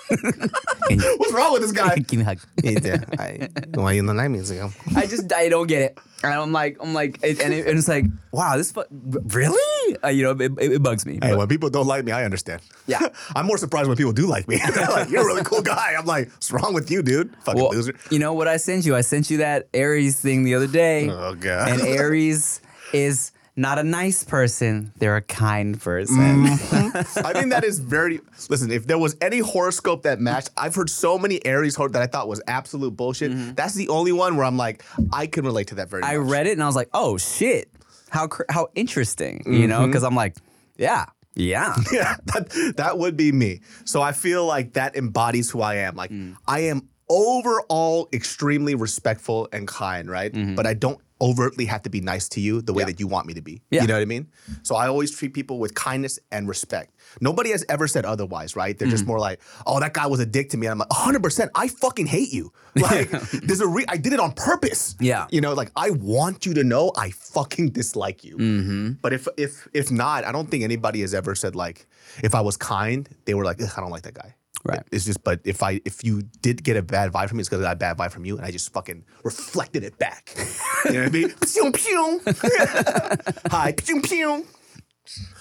What's wrong with this guy? Give me a hug. yeah, I, why you nine minutes ago? I just I don't get it. And I'm like I'm like it, and, it, and it's like wow this fu- really uh, you know it, it, it bugs me. Hey, But- when people don't like me, I understand. Yeah. I'm more surprised when people do like me. They're like, you're a really cool guy. I'm like, what's wrong with you, dude? Fucking well, loser. you know what I sent you? I sent you that Aries thing the other day. Oh, God. And Aries is not a nice person; they're a kind person. Mm-hmm. I think that is very. Listen, if there was any horoscope that matched, I've heard so many Aries hor- that I thought was absolute bullshit. Mm-hmm. That's the only one where I'm like, I can relate to that very I much. read it and I was like, oh shit, how cr- how interesting, you know? Mm-hmm. Because I'm like, yeah, yeah. yeah, that, that would be me. So I feel like that embodies who I am. Like Mm. I am overall extremely respectful and kind, right? But I don't overtly have to be nice to you the way Mm-hmm. Yeah. that you want me to be. Yeah. You know what I mean? So I always treat people with kindness and respect. Nobody has ever said otherwise, right? They're Mm. just more like, "Oh, that guy was a dick to me." And I'm like, "100%, I fucking hate you." Like there's a re- I did it on purpose. Yeah. You know, like I want you to know I fucking dislike you. Mm-hmm. But if if if not, I don't think anybody has ever said like, if I was kind, they were like, "Ugh, I don't like that guy. Right. It's just, but if I if you did get a bad vibe from me, it's because I got a bad vibe from you, and I just fucking reflected it back. you know what I mean? Pew, pew. Hi, pew pew.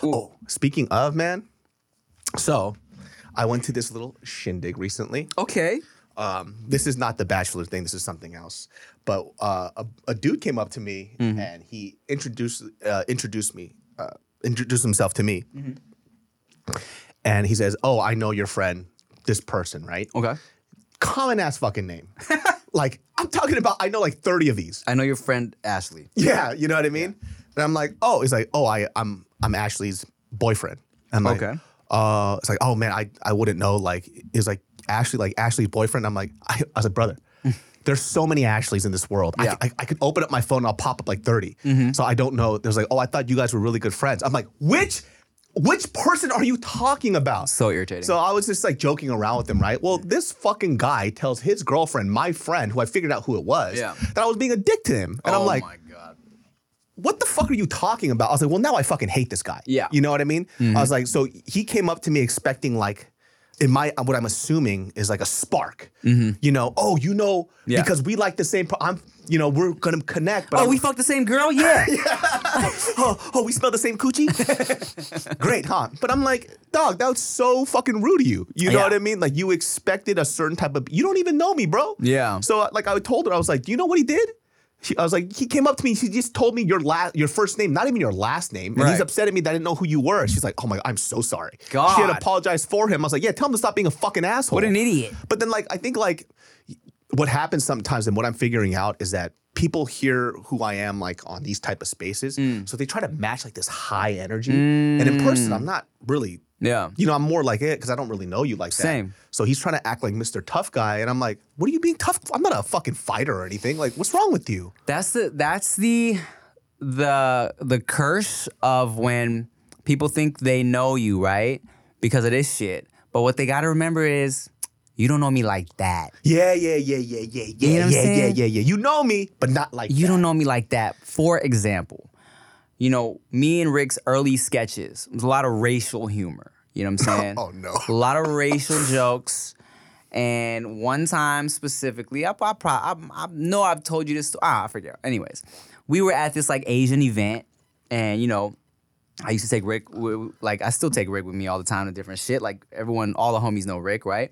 Oh, speaking of man, so I went to this little shindig recently. Okay. Um, this is not the bachelor thing. This is something else. But uh, a, a dude came up to me Mm-hmm. and he introduced uh, introduced me uh, introduced himself to me, Mm-hmm. and he says, "Oh, I know your friend, this person, right? Okay. Common ass fucking name. like I'm talking about. I know like 30 of these. I know your friend Ashley. Yeah, you know what I mean. And I'm like, oh, it's like, oh, I I'm I'm Ashley's boyfriend. I'm like, Okay. Uh, it's like, oh man, I I wouldn't know. Like, it's like Ashley, like Ashley's boyfriend. I'm like, I, I was like, brother. There's so many Ashleys in this world. Yeah. I, I, I could open up my phone and I'll pop up like 30. So I don't know. There's like, oh, I thought you guys were really good friends. I'm like, which which person are you talking about? So irritating. So I was just like joking around with him, right? Well, this fucking guy tells his girlfriend, my friend, who I figured out who it was, Yeah. that I was being a dick to him. And oh I'm like, my god. what the fuck are you talking about? I was like, well, now I fucking hate this guy. Yeah. Mm-hmm. You know what I mean? I was like, so he came up to me expecting like, in my what I'm assuming is like a spark. You know, oh, you know, Mm-hmm. Yeah. because we like the same. Pro- I'm, you know, we're gonna connect. But Oh, I'm- we fucked the same girl? Yeah. oh, oh, we smell the same coochie. Great, huh? But I'm like, dog, that was so fucking rude of you. You know Yeah. what I mean? Like you expected a certain type of. You don't even know me, bro. Yeah. So like I told her, I was like, do you know what he did? She, I was like, he came up to me. She just told me your last, your first name, not even your last name, and he's upset at me that I didn't know who you were. She's like, oh my, God, I'm so sorry. She had God. apologized for him. I was like, yeah, tell him to stop being a fucking asshole. What an idiot. But then like I think like what happens sometimes and what I'm figuring out is that people hear who I am like on these type of spaces. Mm. So they try to match like this high energy. And in person, I'm not really, Yeah. you know, I'm more like it because I don't really know you like that. Same. So he's trying to act like Mr. Tough Guy. And I'm like, what are you being tough? I'm not a fucking fighter or anything. Like, what's wrong with you? That's the that's the the the curse of when people think they know you, right? Because of this shit. But what they gotta remember is you don't know me like that. Yeah, yeah, yeah, yeah, yeah, yeah, You know yeah, yeah, yeah, yeah. You know me, but not like You that. don't know me like that. For example, you know, me and Rick's early sketches, there's a lot of racial humor. You know what I'm saying? Oh, no. A lot of racial jokes. And one time specifically, I, I, pro- I, I know I've told you this. sto- Ah, I forget. Anyways, we were at this like Asian event, and you know, I used to take Rick, like I still take Rick with me all the time to different shit. Like everyone, all the homies know Rick, right?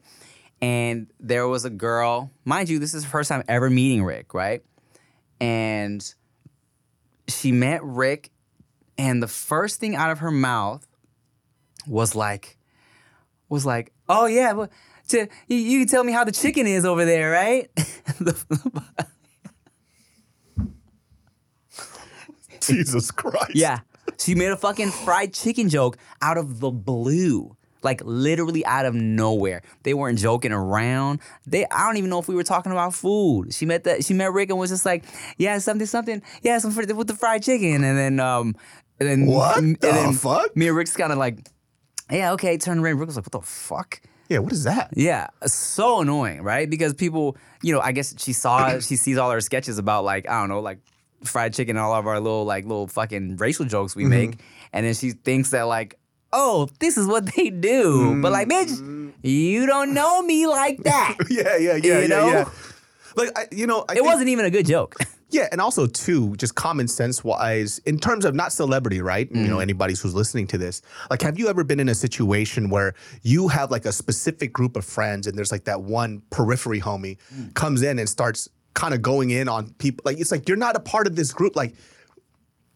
And there was a girl, mind you, this is her first time ever meeting Rick, right? And she met Rick, and the first thing out of her mouth was like, was like, oh yeah, well, to, you, you can tell me how the chicken is over there, right? Jesus Christ. yeah, she made a fucking fried chicken joke out of the blue. Like literally out of nowhere. They weren't joking around. They I don't even know if we were talking about food. She met that she met Rick and was just like, yeah, something, something, yeah, something with the fried chicken. And then um and then What and the then fuck? Me and Rick's kind of like, yeah, okay, turn around. Rick was like, what the fuck? Yeah, what is that? Yeah, so annoying, right? Because people, you know, I guess she saw, she sees all our sketches about like I don't know, like fried chicken, and all of our little like little fucking racial jokes we mm-hmm. make, and then she thinks that like, oh, this is what they do. But like, mm. bitch, you don't know me like that. yeah, yeah, yeah, You yeah, know? yeah. Like I, you know, I it think- wasn't even a good joke. Yeah, and also too, just common sense wise, in terms of not celebrity, right? You know, mm-hmm. anybody who's listening to this, like, have you ever been in a situation where you have like a specific group of friends, and there's like that one periphery homie mm. comes in and starts kind of going in on people? Like, it's like you're not a part of this group. Like,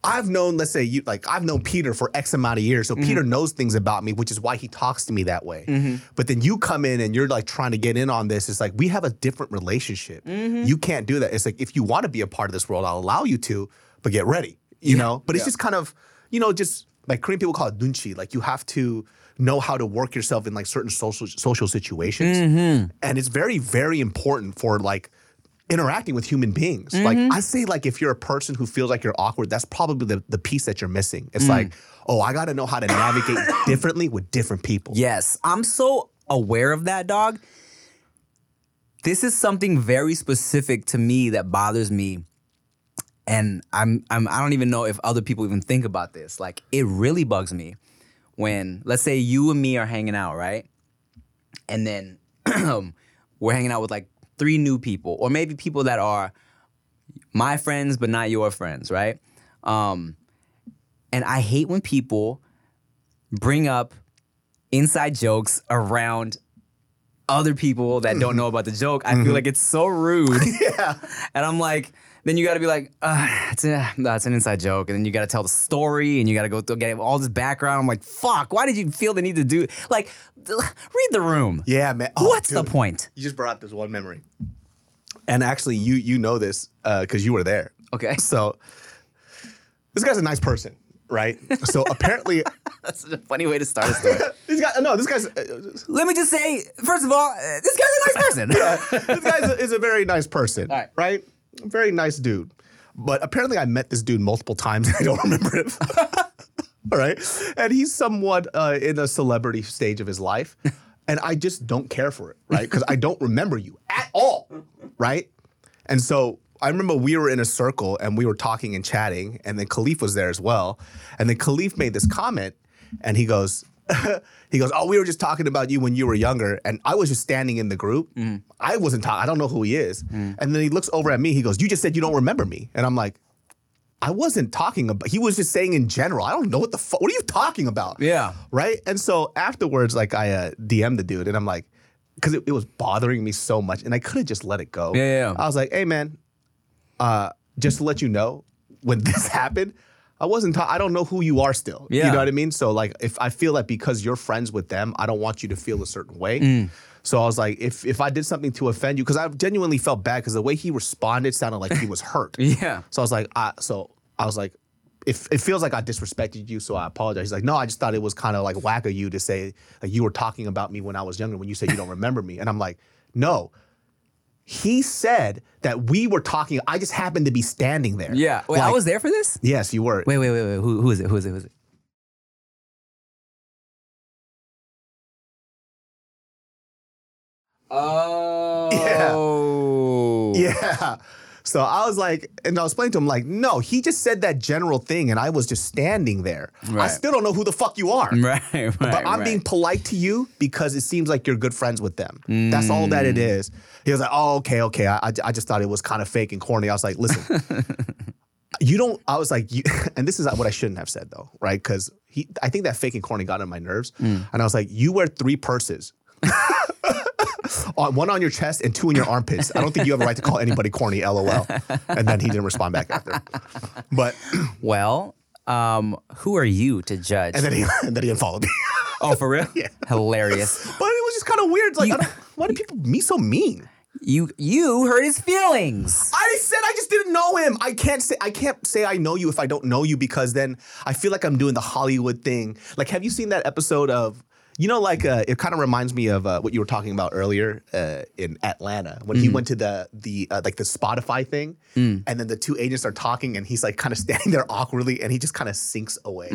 I've known, let's say you like I've known Peter for X amount of years. So Peter mm-hmm. knows things about me, which is why he talks to me that way. Mm-hmm. But then you come in and you're like trying to get in on this. It's like we have a different relationship. Mm-hmm. You can't do that. It's like if you want to be a part of this world, I'll allow you to, but get ready. You know? But it's just kind of, you know, just like Korean people call it nunchi. Like you have to know how to work yourself in like certain social social situations. And it's very, very important for like interacting with human beings. Like mm-hmm. I say, like if you're a person who feels like you're awkward, that's probably the, the piece that you're missing. It's mm. like, oh, I gotta know how to navigate differently with different people. Yes, I'm so aware of that, dog. This is something very specific to me that bothers me. And I'm, I'm I don't even know if other people even think about this. Like it really bugs me when let's say you and me are hanging out, right? And then we're hanging out with like three new people or maybe people that are my friends but not your friends, right? Um and I hate when people bring up inside jokes around other people that don't know about the joke. I feel like it's so rude. yeah. And I'm like, then you got to be like, uh, it's, a, no, an inside joke. And then you got to tell the story and you got to go through get all this background. I'm like, fuck, why did you feel the need to do Like, read the room. Yeah, man. Oh, What's the point? You just brought up this one memory. And actually, you you know this because you were there. Okay. So this guy's a nice person, right? So apparently, That's a funny way to start a story. this guy no, this guy's uh, Let me just say, first of all, uh, this guy's a nice person. this guy is a, is a very nice person, right? Very nice dude. But apparently, I met this dude multiple times. I don't remember him. All right, and he's somewhat uh, in a celebrity stage of his life, and I just don't care for it, right? Because I don't remember you at all, right? And so I remember we were in a circle and we were talking and chatting, and then Khalif was there as well. And then Khalif made this comment, and he goes, he goes, "Oh, we were just talking about you when you were younger," and I was just standing in the group. I wasn't talking. I don't know who he is. And then he looks over at me. He goes, "You just said you don't remember me," and I'm like. I wasn't talking about. He was just saying in general. I don't know what the fuck. What are you talking about? Yeah. Right. And so afterwards, like I uh, DM'd the dude, and I'm like, because it, it was bothering me so much, and I could have just let it go. Yeah, yeah, yeah. I was like, hey man, uh, just to let you know, when this happened, I wasn't. Ta- I don't know who you are still. Yeah. You know what I mean? So like, if I feel like because you're friends with them, I don't want you to feel a certain way. Mm. So I was like, if if I did something to offend you, because I genuinely felt bad because the way he responded sounded like he was hurt. Yeah. So I was like, I so I was like, if it feels like I disrespected you, so I apologize. He's like, no, I just thought it was kind of like whack of you to say like you were talking about me when I was younger when you said you don't remember me, and I'm like, no. He said that we were talking. I just happened to be standing there. Yeah. Wait, I was there for this? Yes, you were. Wait, wait, wait, wait. Who, who is it? Who is it? Who is it? Oh. Yeah. Yeah. So I was like, and I was explaining to him, like, no, he just said that general thing, and I was just standing there. I still don't know who the fuck you are. Right, right. But I'm right. being polite to you because it seems like you're good friends with them. That's all that Mm. it is. He was like, oh, okay, okay. I, I, I just thought it was kind of fake and corny. I was like, listen, you don't, I was like, you, and this is what I shouldn't have said though, right? Because he, I think that fake and corny got on my nerves. Mm. And I was like, you wear three purses. On- one on your chest and two in your armpits. I don't think you have a right to call anybody corny, lol. And then he didn't respond back after. But, Well, um, who are you to judge? and then he, and then he unfollowed me. oh, for real? yeah. Hilarious. But it was just kind of weird. Like, I don't- why do people be so mean? You you hurt his feelings. I said I just didn't know him. I can't say I can't say I know you if I don't know you because then I feel like I'm doing the Hollywood thing. Like, have you seen that episode of? You know, like uh, it kind of reminds me of uh, what you were talking about earlier uh, in Atlanta when he went to the the uh, like the Spotify thing, and then the two agents are talking, and he's like kind of standing there awkwardly, and he just kind of sinks away.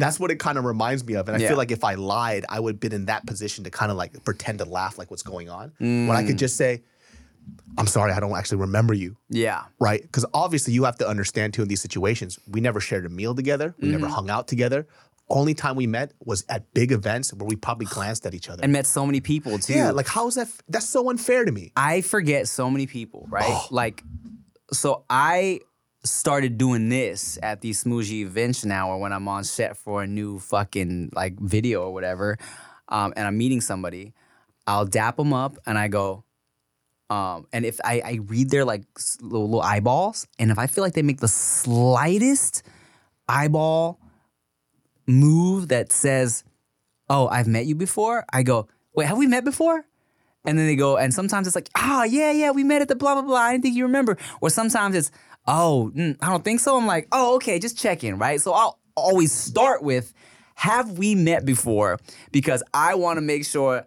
That's what it kind of reminds me of, and I Yeah. feel like if I lied, I would have been in that position to kind of like pretend to laugh like what's going on, when I could just say, "I'm sorry, I don't actually remember you." Yeah. right? Because obviously you have to understand too in these situations, we never shared a meal together, we never hung out together. Only time we met was at big events where we probably glanced at each other. and met so many people too. yeah, like how is that? f- That's so unfair to me. I forget so many people, right? Oh. Like, so I started doing this at these smoothie events now, or when I'm on set for a new fucking like video or whatever, um, and I'm meeting somebody, I'll dap them up and I go, um, and if I, I read their like little, little eyeballs, and if I feel like they make the slightest eyeball move that says, "Oh, I've met you before," I go, "Wait, have we met before?" And then they go, and sometimes it's like, "Ah, yeah, yeah, we met at the blah blah blah." I didn't think you remember. Or sometimes it's, "Oh, mm, I don't think so." I'm like, "Oh, okay, just checking, right?" So I'll always start with, "Have we met before?" Because I want to make sure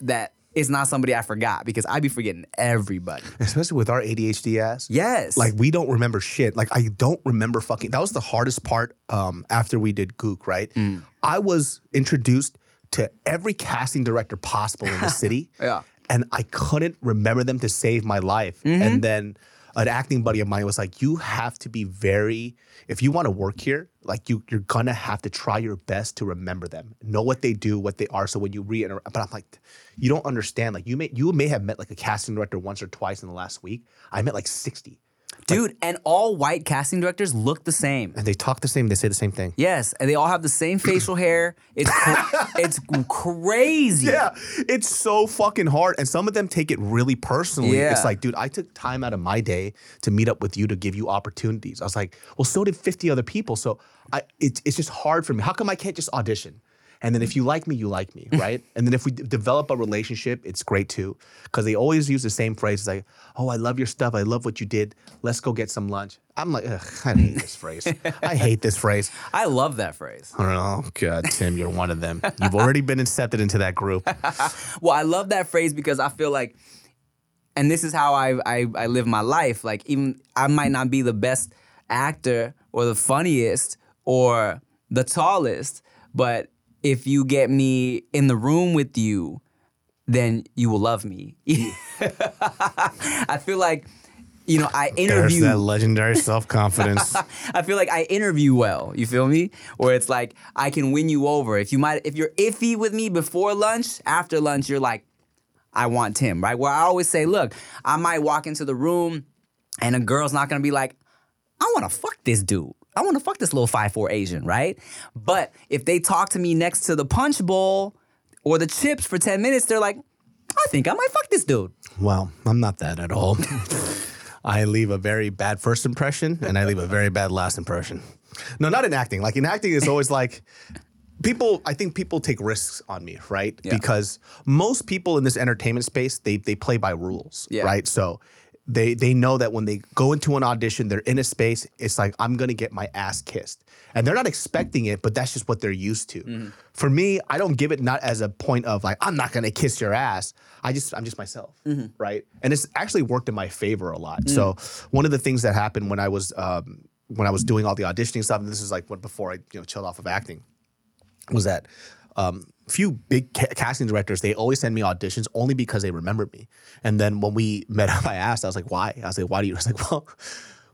that it's not somebody I forgot because I'd be forgetting everybody. Especially with our ADHD ass. Yes. Like we don't remember shit. Like I don't remember fucking. That was the hardest part. Um, after we did Gook, right? Mm. I was introduced to every casting director possible in the city. Yeah. And I couldn't remember them to save my life. Mm-hmm. And then an acting buddy of mine was like, "You have to be very. If you want to work here, like you, you're gonna have to try your best to remember them, know what they do, what they are. So when you reinteract, but I'm like, you don't understand. Like you may, you may have met like a casting director once or twice in the last week. I met like sixty, Dude, and all white casting directors look the same. and they talk the same. They say the same thing. Yes, and they all have the same facial hair. It's cr- it's crazy. Yeah, it's so fucking hard, and some of them take it really personally. Yeah. It's like, dude, I took time out of my day to meet up with you to give you opportunities. I was like, well, so did fifty other people. So I, it's it's just hard for me. How come I can't just audition? And then if you like me, you like me, right? and then if we d- develop a relationship, it's great too, because they always use the same phrase like, "Oh, I love your stuff. I love what you did. Let's go get some lunch." I'm like, Ugh, I hate this phrase. I hate this phrase. I love that phrase. I don't know. Oh, God, Tim, you're one of them. You've already been accepted into that group. Well, I love that phrase because I feel like, and this is how I, I I live my life. Like even I might not be the best actor or the funniest or the tallest, but if you get me in the room with you, then you will love me. I feel like, you know, I There's interview. that legendary self confidence. I feel like I interview well. You feel me? Or it's like I can win you over. If you might, if you're iffy with me before lunch, after lunch, you're like, I want Tim, right? Where I always say, look, I might walk into the room and a girl's not gonna be like, I wanna fuck this dude. I wanna fuck this little five four Asian, right? But if they talk to me next to the punch bowl or the chips for 10 minutes, they're like, I think I might fuck this dude. well, I'm not that at all. I leave a very bad first impression and I leave a very bad last impression. No, not in acting. Like in acting, it's always like people. I think people take risks on me, right? Yeah. Because most people in this entertainment space, they they play by rules, Yeah. right? So. They, they know that when they go into an audition, they're in a space. It's like I'm gonna get my ass kissed, and they're not expecting it, but that's just what they're used to. For me, I don't give it not as a point of like I'm not gonna kiss your ass. I just I'm just myself, right? And it's actually worked in my favor a lot. So one of the things that happened when I was um, when I was doing all the auditioning stuff, and this is like what before I you know chilled off of acting, was that um, few big ca- casting directors they always send me auditions only because they remembered me. And then when we met up, I asked, I was like, why? I was like, why do you? I was like, well.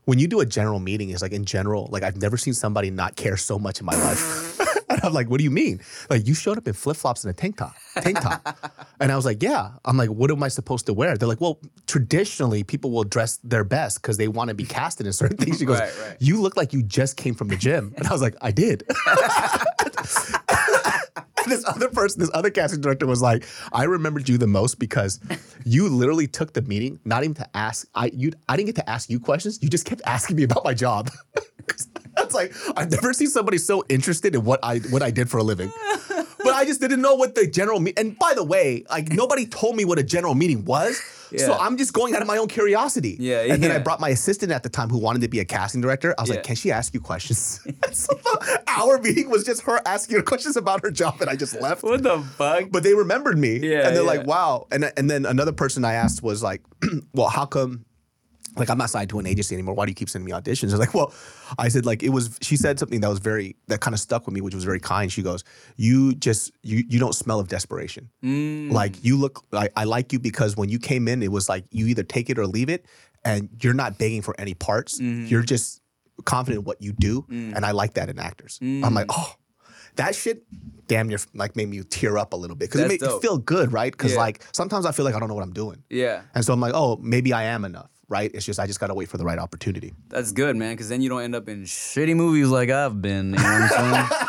When you do a general meeting, it's like in general, like I've never seen somebody not care so much in my life. and I'm like, what do you mean? Like you showed up in flip flops and a tank top, tank top. and I was like, yeah. I'm like, what am I supposed to wear? They're like, well, traditionally people will dress their best because they want to be casted in certain things. She goes, Right, right. you look like you just came from the gym. And I was like, I did. This other person, this other casting director was like, I remembered you the most because you literally took the meeting, not even to ask. I you I didn't get to ask you questions. You just kept asking me about my job. That's like I've never seen somebody so interested in what I what I did for a living. I just didn't know what the general meet. And by the way, like nobody told me what a general meeting was. So I'm just going out of my own curiosity. Yeah, And then I brought my assistant at the time who wanted to be a casting director. I was Yeah. like, can she ask you questions? so hour meeting was just her asking her questions about her job, and I just left. What the fuck? But they remembered me. Yeah, And they're yeah. like, wow. And, and then another person I asked was like, well, how come, like, I'm not signed to an agency anymore. Why do you keep sending me auditions? They're like, well, I said, like, it was, she said something that was very, that kind of stuck with me, which was very kind. She goes, you just, you, you don't smell of desperation. Mm. Like, you look, I, I like you because when you came in, it was like, you either take it or leave it. And you're not begging for any parts. Mm-hmm. You're just confident in what you do. And I like that in actors. I'm like, oh, that shit damn near like made me tear up a little bit because it made dope. feel good, right? Because Yeah. like sometimes I feel like I don't know what I'm doing, Yeah, and so I'm like, oh, maybe I am enough, right? It's just I just gotta wait for the right opportunity. that's good, man. Because then you don't end up in shitty movies like I've been. You know what I'm saying?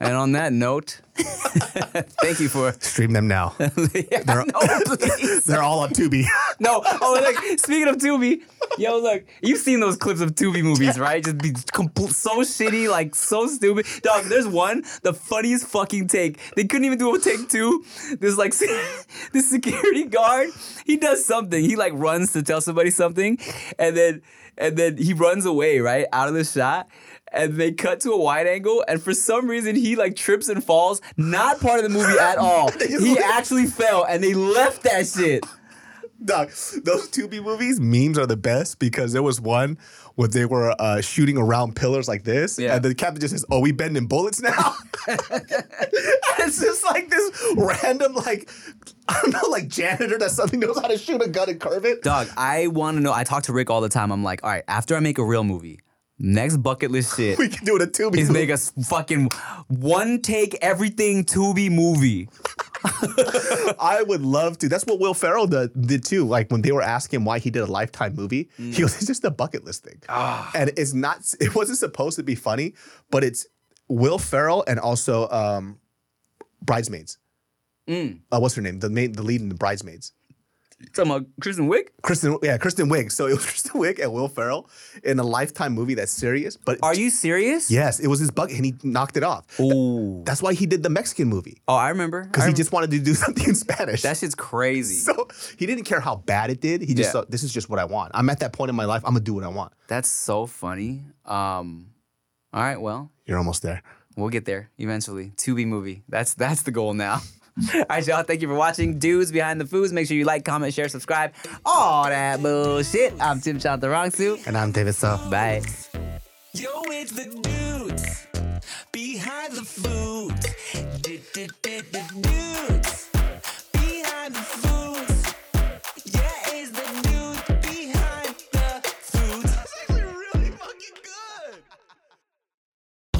and on that note, thank you for. Stream them now. yeah, They're- no. They're all on Tubi. No, oh, like speaking of Tubi, yo, look, you've seen those clips of Tubi movies, right? Just be compl- so shitty, like so stupid. Dog, there's one, the funniest fucking take. They couldn't even do a take two. This like this security guard, he does something. He like runs to tell somebody something, and then and then he runs away, right, out of the shot. And they cut to a wide angle, and for some reason he like trips and falls. Not part of the movie at all. He actually fell, and they left that shit. Dog, those Tubi movies, memes are the best because there was one where they were uh, shooting around pillars like this, Yeah. and the captain just says, "Oh, we bending bullets now." it's just like this random, like I don't know, like janitor that suddenly knows how to shoot a gun and curve it. Dog, I want to know. I talk to Rick all the time. I'm like, all right, after I make a real movie, next bucket list shit We can do it a Tubi. is make a s- fucking one take everything Tubi movie. I would love to. That's what Will Ferrell did, did too. Like when they were asking him why he did a Lifetime movie, Mm. he goes, "It's just a bucket list thing," Ah. and it's not. It wasn't supposed to be funny, but it's Will Ferrell and also um, Bridesmaids. Mm. Uh, what's her name? The main, the lead in the Bridesmaids. Talking about Kristen Wiig? Kristen, yeah, Kristen Wiig. So it was Kristen Wiig and Will Ferrell in a Lifetime movie that's serious. But Are you serious? yes, it was his bucket, and he knocked it off. Ooh. That's why he did the Mexican movie Oh, I remember. because he just wanted to do something in Spanish. that shit's crazy. So he didn't care how bad it did. He just Yeah. thought, this is just what I want. I'm at that point in my life. I'm gonna do what I want. That's so funny. Um, all right, well, You're almost there. we'll get there eventually. Tubi movie. That's that's the goal now. All right, y'all. Thank you for watching Dudes Behind the Foods. Make sure you like, comment, share, subscribe. All that bullshit. I'm Tim Chantarangsu. And I'm David So. Bye. Yo, it's the dudes behind the food. Dudes behind the foods.